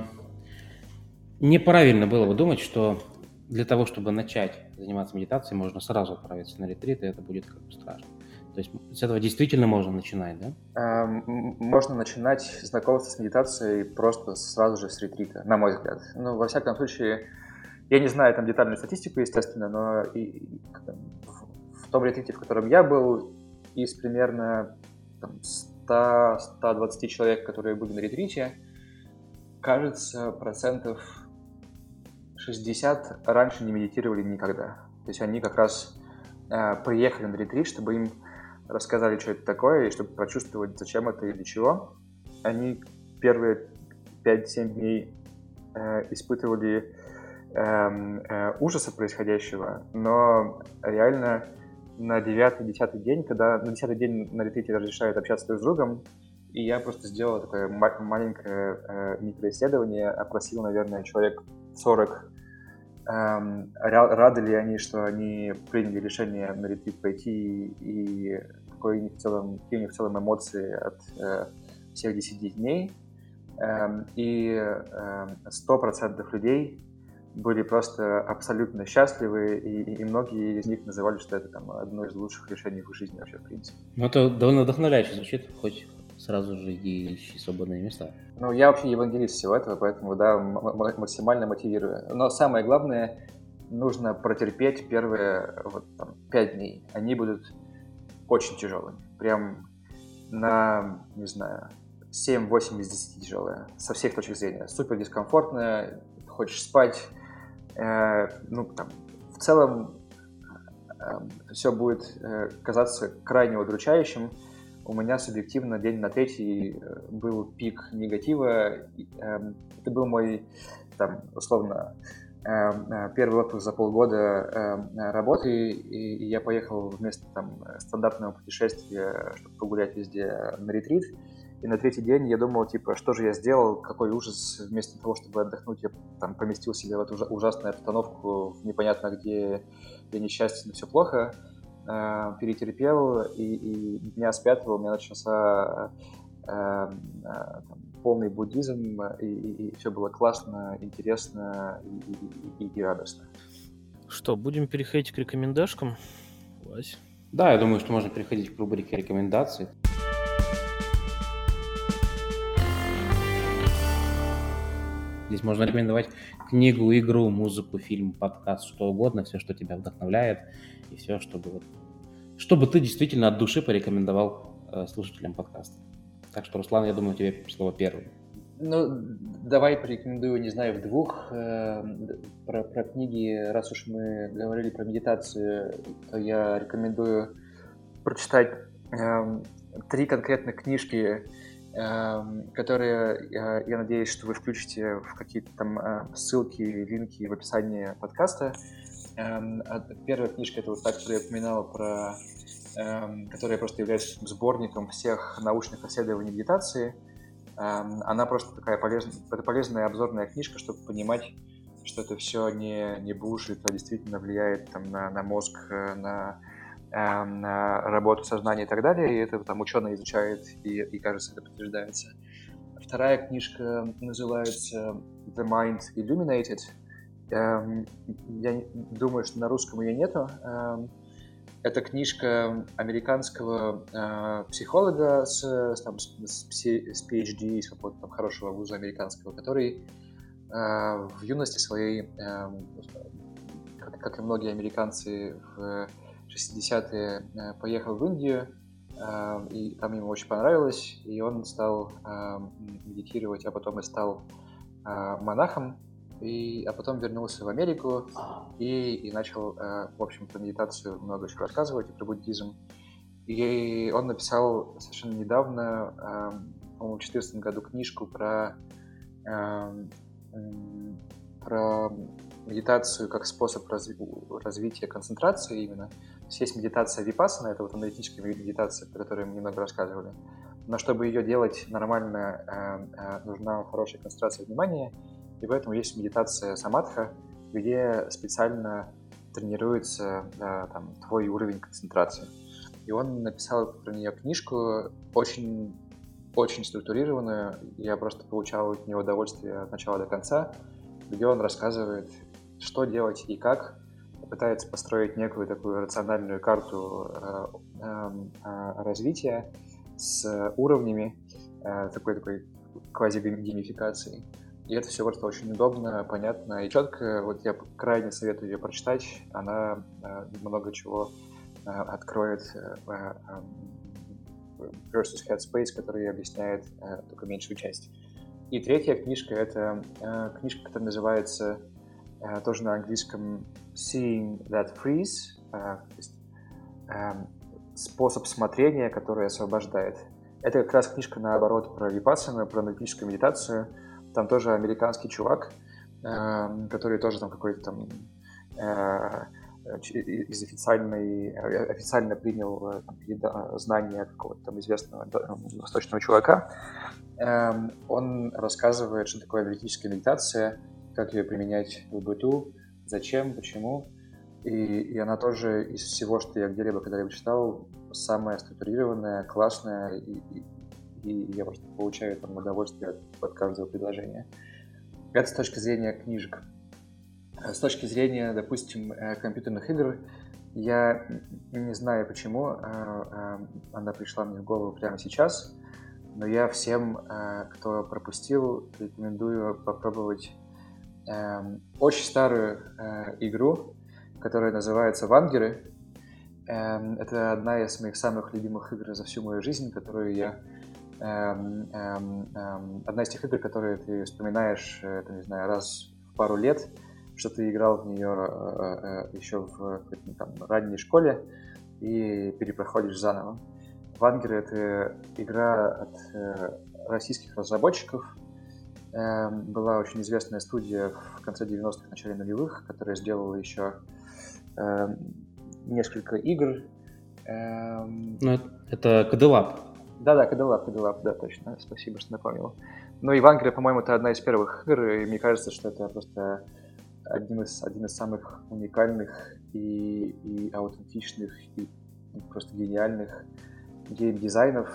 неправильно было бы думать, что для того, чтобы начать заниматься медитацией, можно сразу отправиться на ретрит, и это будет как бы страшно. То есть с этого действительно можно начинать, да? Эм, можно начинать знакомство с медитацией просто сразу же с ретрита, на мой взгляд. Ну, во всяком случае, я не знаю там детальную статистику, естественно, но и, в том ретрите, в котором я был, из примерно 100-120 человек, которые были на ретрите, кажется, процентов 60 раньше не медитировали никогда. То есть они как раз э, приехали на ретрит, чтобы им рассказали, что это такое, и чтобы прочувствовать, зачем это и для чего. Они первые 5-7 дней э, испытывали э, э, ужас от происходящего, но реально на 9-10 день, когда на 10 день на ретрите разрешают общаться друг с другом, и я просто сделал такое маленькое э, микроисследование, опросил, наверное, человек 40 Эм, рады ли они, что они приняли решение на ретрит пойти и какой у них в целом, какие у них в целом эмоции от э, всех 10 дней. Эм, и сто процентов людей были просто абсолютно счастливы, и, и многие из них называли, что это там одно из лучших решений в жизни вообще, в принципе. Ну, это довольно вдохновляюще звучит, хоть сразу же и ищи свободные места. Ну, я вообще евангелист всего этого, поэтому, да, максимально мотивирую. Но самое главное, нужно протерпеть первые вот, там, 5 дней. Они будут очень тяжелыми. Прям на, не знаю, 7-8 из 10 тяжелые. Со всех точек зрения. Супер дискомфортно, хочешь спать. Э, ну, там, в целом э, все будет э, казаться крайне удручающим у меня субъективно день на третий э, был пик негатива. Эм, это был мой, там, условно, эм, э, первый отпуск за полгода эм, работы, и я поехал вместо там, стандартного путешествия, чтобы погулять везде на ретрит. И на третий день я думал, типа, что же я сделал, какой ужас, вместо того, чтобы отдохнуть, я там поместил себя в эту ужасную обстановку, непонятно где, где несчастье, но все плохо. Э, перетерпел, и, и дня с пятого у меня начался э, э, там, полный буддизм, и, и, и все было классно, интересно и, и, и радостно. Что, будем переходить к рекомендашкам, Вась? Да, я думаю, что можно переходить к рубрике рекомендаций. Здесь можно рекомендовать книгу, игру, музыку, фильм, подкаст, что угодно, все, что тебя вдохновляет, и все, чтобы, вот, чтобы ты действительно от души порекомендовал э, слушателям подкаста. Так что, Руслан, я думаю, тебе слово первое. Ну, давай порекомендую, не знаю, в двух э, про, про книги. Раз уж мы говорили про медитацию, то я рекомендую прочитать э, три конкретных книжки, Эм, которые, э, я надеюсь, что вы включите в какие-то там э, ссылки, линки в описании подкаста. Эм, первая книжка, это вот так, которую я упоминал, про, эм, которая просто является сборником всех научных исследований медитации. Она просто такая полезная, это полезная обзорная книжка, чтобы понимать, что это все не, не бушит, а действительно влияет там, на, на мозг, э, на Эм, работу сознания и так далее, и это там ученые изучают, и, и кажется, это подтверждается. вторая книжка называется The Mind Illuminated. Эм, я думаю, что на русском ее нету. Эм, это книжка американского э, психолога с, с, там, с, с PhD, из какого-то там хорошего вуза американского, который э, в юности своей, э, как, и многие американцы в 60-е, э, поехал в Индию, и там ему очень понравилось, и он стал медитировать, а потом и стал монахом и, а потом вернулся в Америку и, и начал, э, в общем, про медитацию много чего рассказывать и про буддизм. И он написал совершенно недавно, э, по-моему, в 2014 году книжку про, э, про медитацию как способ разви- развития концентрации именно. Есть, есть медитация випассана, это вот аналитическая медитация, про которую мы немного рассказывали. Но чтобы ее делать нормально, э, э, нужна хорошая концентрация внимания, и поэтому есть медитация самадха, где специально тренируется да, там, твой уровень концентрации. И он написал про нее книжку очень, очень структурированную. Я просто получал от него удовольствие от начала до конца, где он рассказывает, что делать и как, пытается построить некую такую рациональную карту э, э, э, развития с уровнями э, такой такой квази-геймификации. И это все просто очень удобно, понятно и четко. Вот я крайне советую ее прочитать. Она э, много чего э, откроет э, э, versus Headspace, который объясняет только меньшую часть. И третья книжка — это книжка, которая называется тоже на английском Seeing That Freeze, то есть, э, способ смотрения, который освобождает. Это как раз книжка, наоборот, про випассану, про аналитическую медитацию — там тоже американский чувак, э, который тоже там какой-то там э, из официальной, официально принял э, знания какого-то там известного восточного чувака. Эм, он рассказывает, что такое аналитическая медитация, как ее применять в быту, зачем, почему. И, и она тоже из всего, что я где-либо когда-либо читал, самая структурированная, классная и я просто получаю там удовольствие от, от каждого предложения. Это с точки зрения книжек. Э, с точки зрения, допустим, э, компьютерных игр, я не знаю, почему э, она пришла мне в голову прямо сейчас, но я всем, кто пропустил, рекомендую попробовать эм, очень старую игру, которая называется «Вангеры». Эм, это одна из моих самых любимых игр за всю мою жизнь, которую я Эм, эм, эм, одна из тех игр, которые ты вспоминаешь, это, не знаю, раз в пару лет, что ты играл в нее э, э, еще в там, ранней школе и перепроходишь заново. Вангер — это игра от э, российских разработчиков. Была очень известная студия в конце 90-х, начале нулевых, которая сделала еще несколько игр. Ну, это Кадылап. Да-да, Кадиллап, Кадиллап, да, точно. Спасибо, что напомнил. Ну, и по-моему, это одна из первых игр, и мне кажется, что это просто один из, один из самых уникальных и, и аутентичных, и просто гениальных гейм-дизайнов.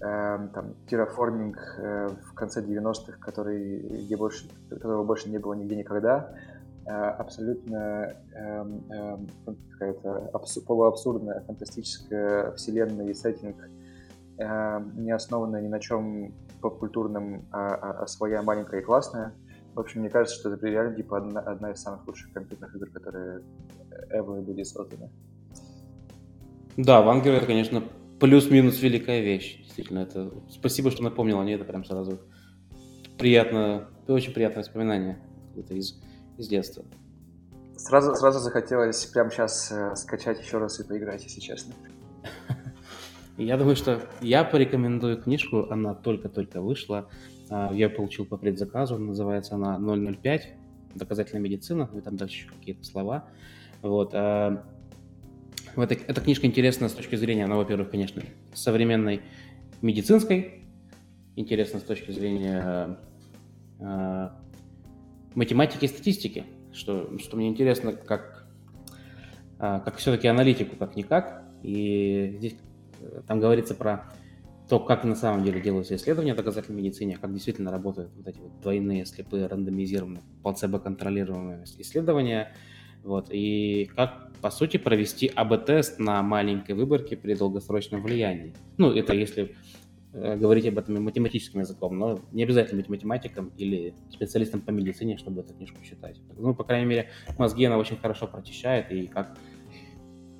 Эм, там, терраформинг э, в конце 90-х, который, где больше, которого больше не было нигде никогда. Э, абсолютно э, э, какая-то абсу- полуабсурдная, фантастическая вселенная и сеттинг – не основанная ни на чем поп-культурном, а, а, а своя маленькая и классная. В общем, мне кажется, что это реально типа одна, одна из самых лучших компьютерных игр, которые ever были созданы. Да, Вангер это, конечно, плюс-минус великая вещь. Действительно, это спасибо, что напомнил о ней, это прям сразу приятно, очень приятное воспоминание это из, из детства. Сразу, сразу захотелось прямо сейчас э, скачать еще раз и поиграть, если честно. Я думаю, что я порекомендую книжку, она только-только вышла. А, я получил по предзаказу, называется она 005, доказательная медицина, и там дальше какие-то слова. Вот. А, эта, эта книжка интересна с точки зрения, ну, во-первых, конечно, современной медицинской, интересна с точки зрения э, математики и статистики, что, что мне интересно, как, как все-таки аналитику, как-никак. И здесь там говорится про то, как на самом деле делаются исследования в доказательной медицине, как действительно работают вот эти вот двойные слепые рандомизированные плацебо-контролируемые исследования, вот, и как, по сути, провести АБ-тест на маленькой выборке при долгосрочном влиянии. Ну, это если э, говорить об этом математическим языком, но не обязательно быть математиком или специалистом по медицине, чтобы эту книжку читать. Ну, по крайней мере, мозги она очень хорошо прочищает, и как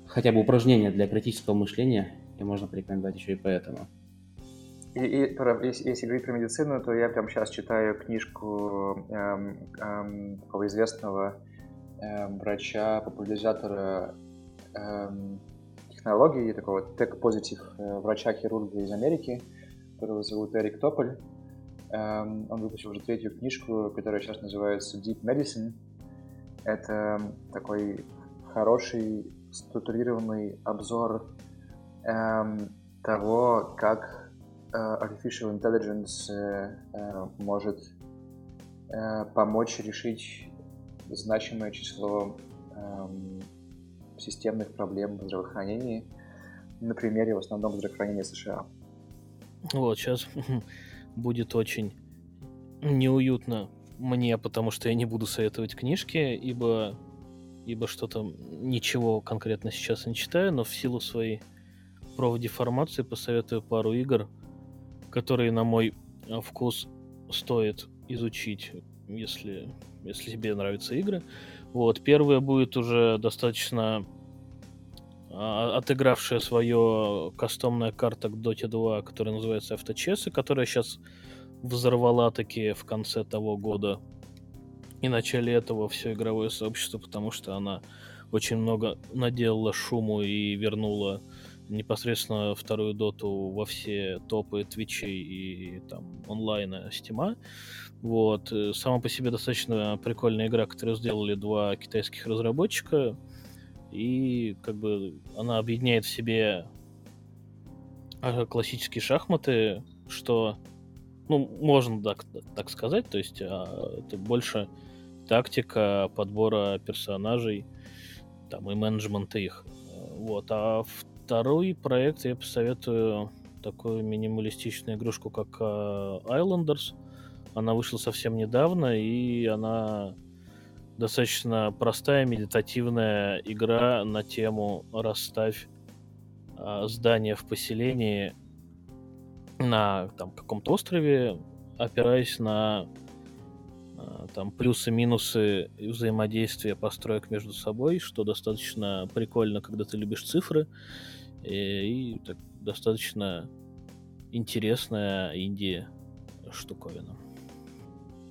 хотя бы упражнение для критического мышления, и можно порекомендовать еще и поэтому. И, и про, если, если говорить про медицину, то я прямо сейчас читаю книжку эм, эм, такого известного эм, врача, популяризатора эм, технологий, такого тег-позитив э, врача-хирурга из Америки, которого зовут Эрик Тополь. Эм, он выпустил уже третью книжку, которая сейчас называется Deep Medicine. Это такой хороший структурированный обзор эм, того, как Э, artificial intelligence э, э, может помочь решить значимое число эм, системных проблем в здравоохранении на примере в основном здравоохранения США. Вот, сейчас будет очень неуютно мне, потому что я не буду советовать книжки, ибо, ибо что-то ничего конкретно сейчас не читаю, но в силу своей профдеформации посоветую пару игр – которые, на мой э, вкус, стоит изучить, если, если тебе нравятся игры. Вот, первая будет уже достаточно а, отыгравшая свое кастомная карта к Dota 2, которая называется FTCS, и которая сейчас взорвала таки в конце того года и начале этого все игровое сообщество, потому что она очень много наделала шуму и вернула непосредственно вторую доту во все топы твичей и там онлайна стима. Вот. Э, сама по себе достаточно прикольная игра, которую сделали два китайских разработчика. И как бы она объединяет в себе а, классические шахматы, что ну, можно так, так сказать, то есть а, это больше тактика подбора персонажей там, и менеджмента их. Вот. А в Второй проект я посоветую такую минималистичную игрушку, как uh, Islanders. Она вышла совсем недавно, и она достаточно простая медитативная игра на тему «Расставь uh, здание в поселении на там, каком-то острове, опираясь на там плюсы-минусы взаимодействия построек между собой, что достаточно прикольно, когда ты любишь цифры. И, э, и так, достаточно интересная инди штуковина.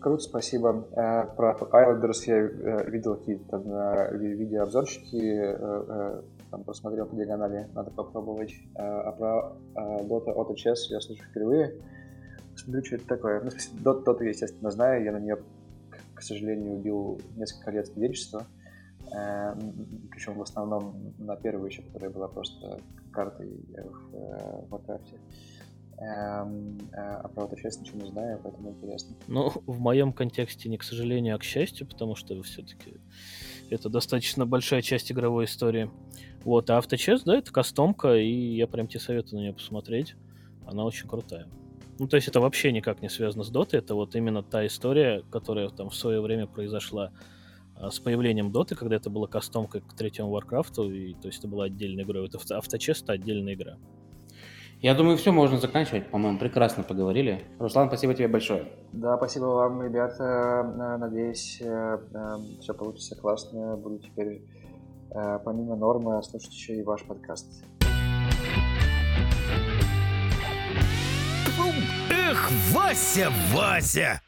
Круто, спасибо. Э, про Islanders я э, видел какие-то видеообзорчики, там посмотрел по диагонали, надо попробовать. А про Dota Chess я слышу впервые. Смотрю, что это такое. Ну, Dota, Dota, естественно, знаю, я на нее, к сожалению, убил несколько лет студенчества. Причем в основном на первую еще, которая была просто картой в э, Warcraft. Эм, э, а про эту часть ничего не знаю, поэтому интересно. Ну, в моем контексте не к сожалению, а к счастью, потому что все-таки это достаточно большая часть игровой истории. Вот, а авточест, да, это кастомка, и я прям тебе советую на нее посмотреть. Она очень крутая. Ну, то есть это вообще никак не связано с Дотой, это вот именно та история, которая там в свое время произошла а, с появлением Доты, когда это была кастомка к третьему Варкрафту, и, то есть это была отдельная игра. Auto Chess — это отдельная игра. Я думаю, все можно заканчивать. По-моему, прекрасно поговорили. Руслан, спасибо тебе большое. Да, спасибо вам, ребята. Надеюсь, э, э, все получится классно. Буду теперь, э, помимо нормы, слушать еще и ваш подкаст. Эх, Вася, Вася!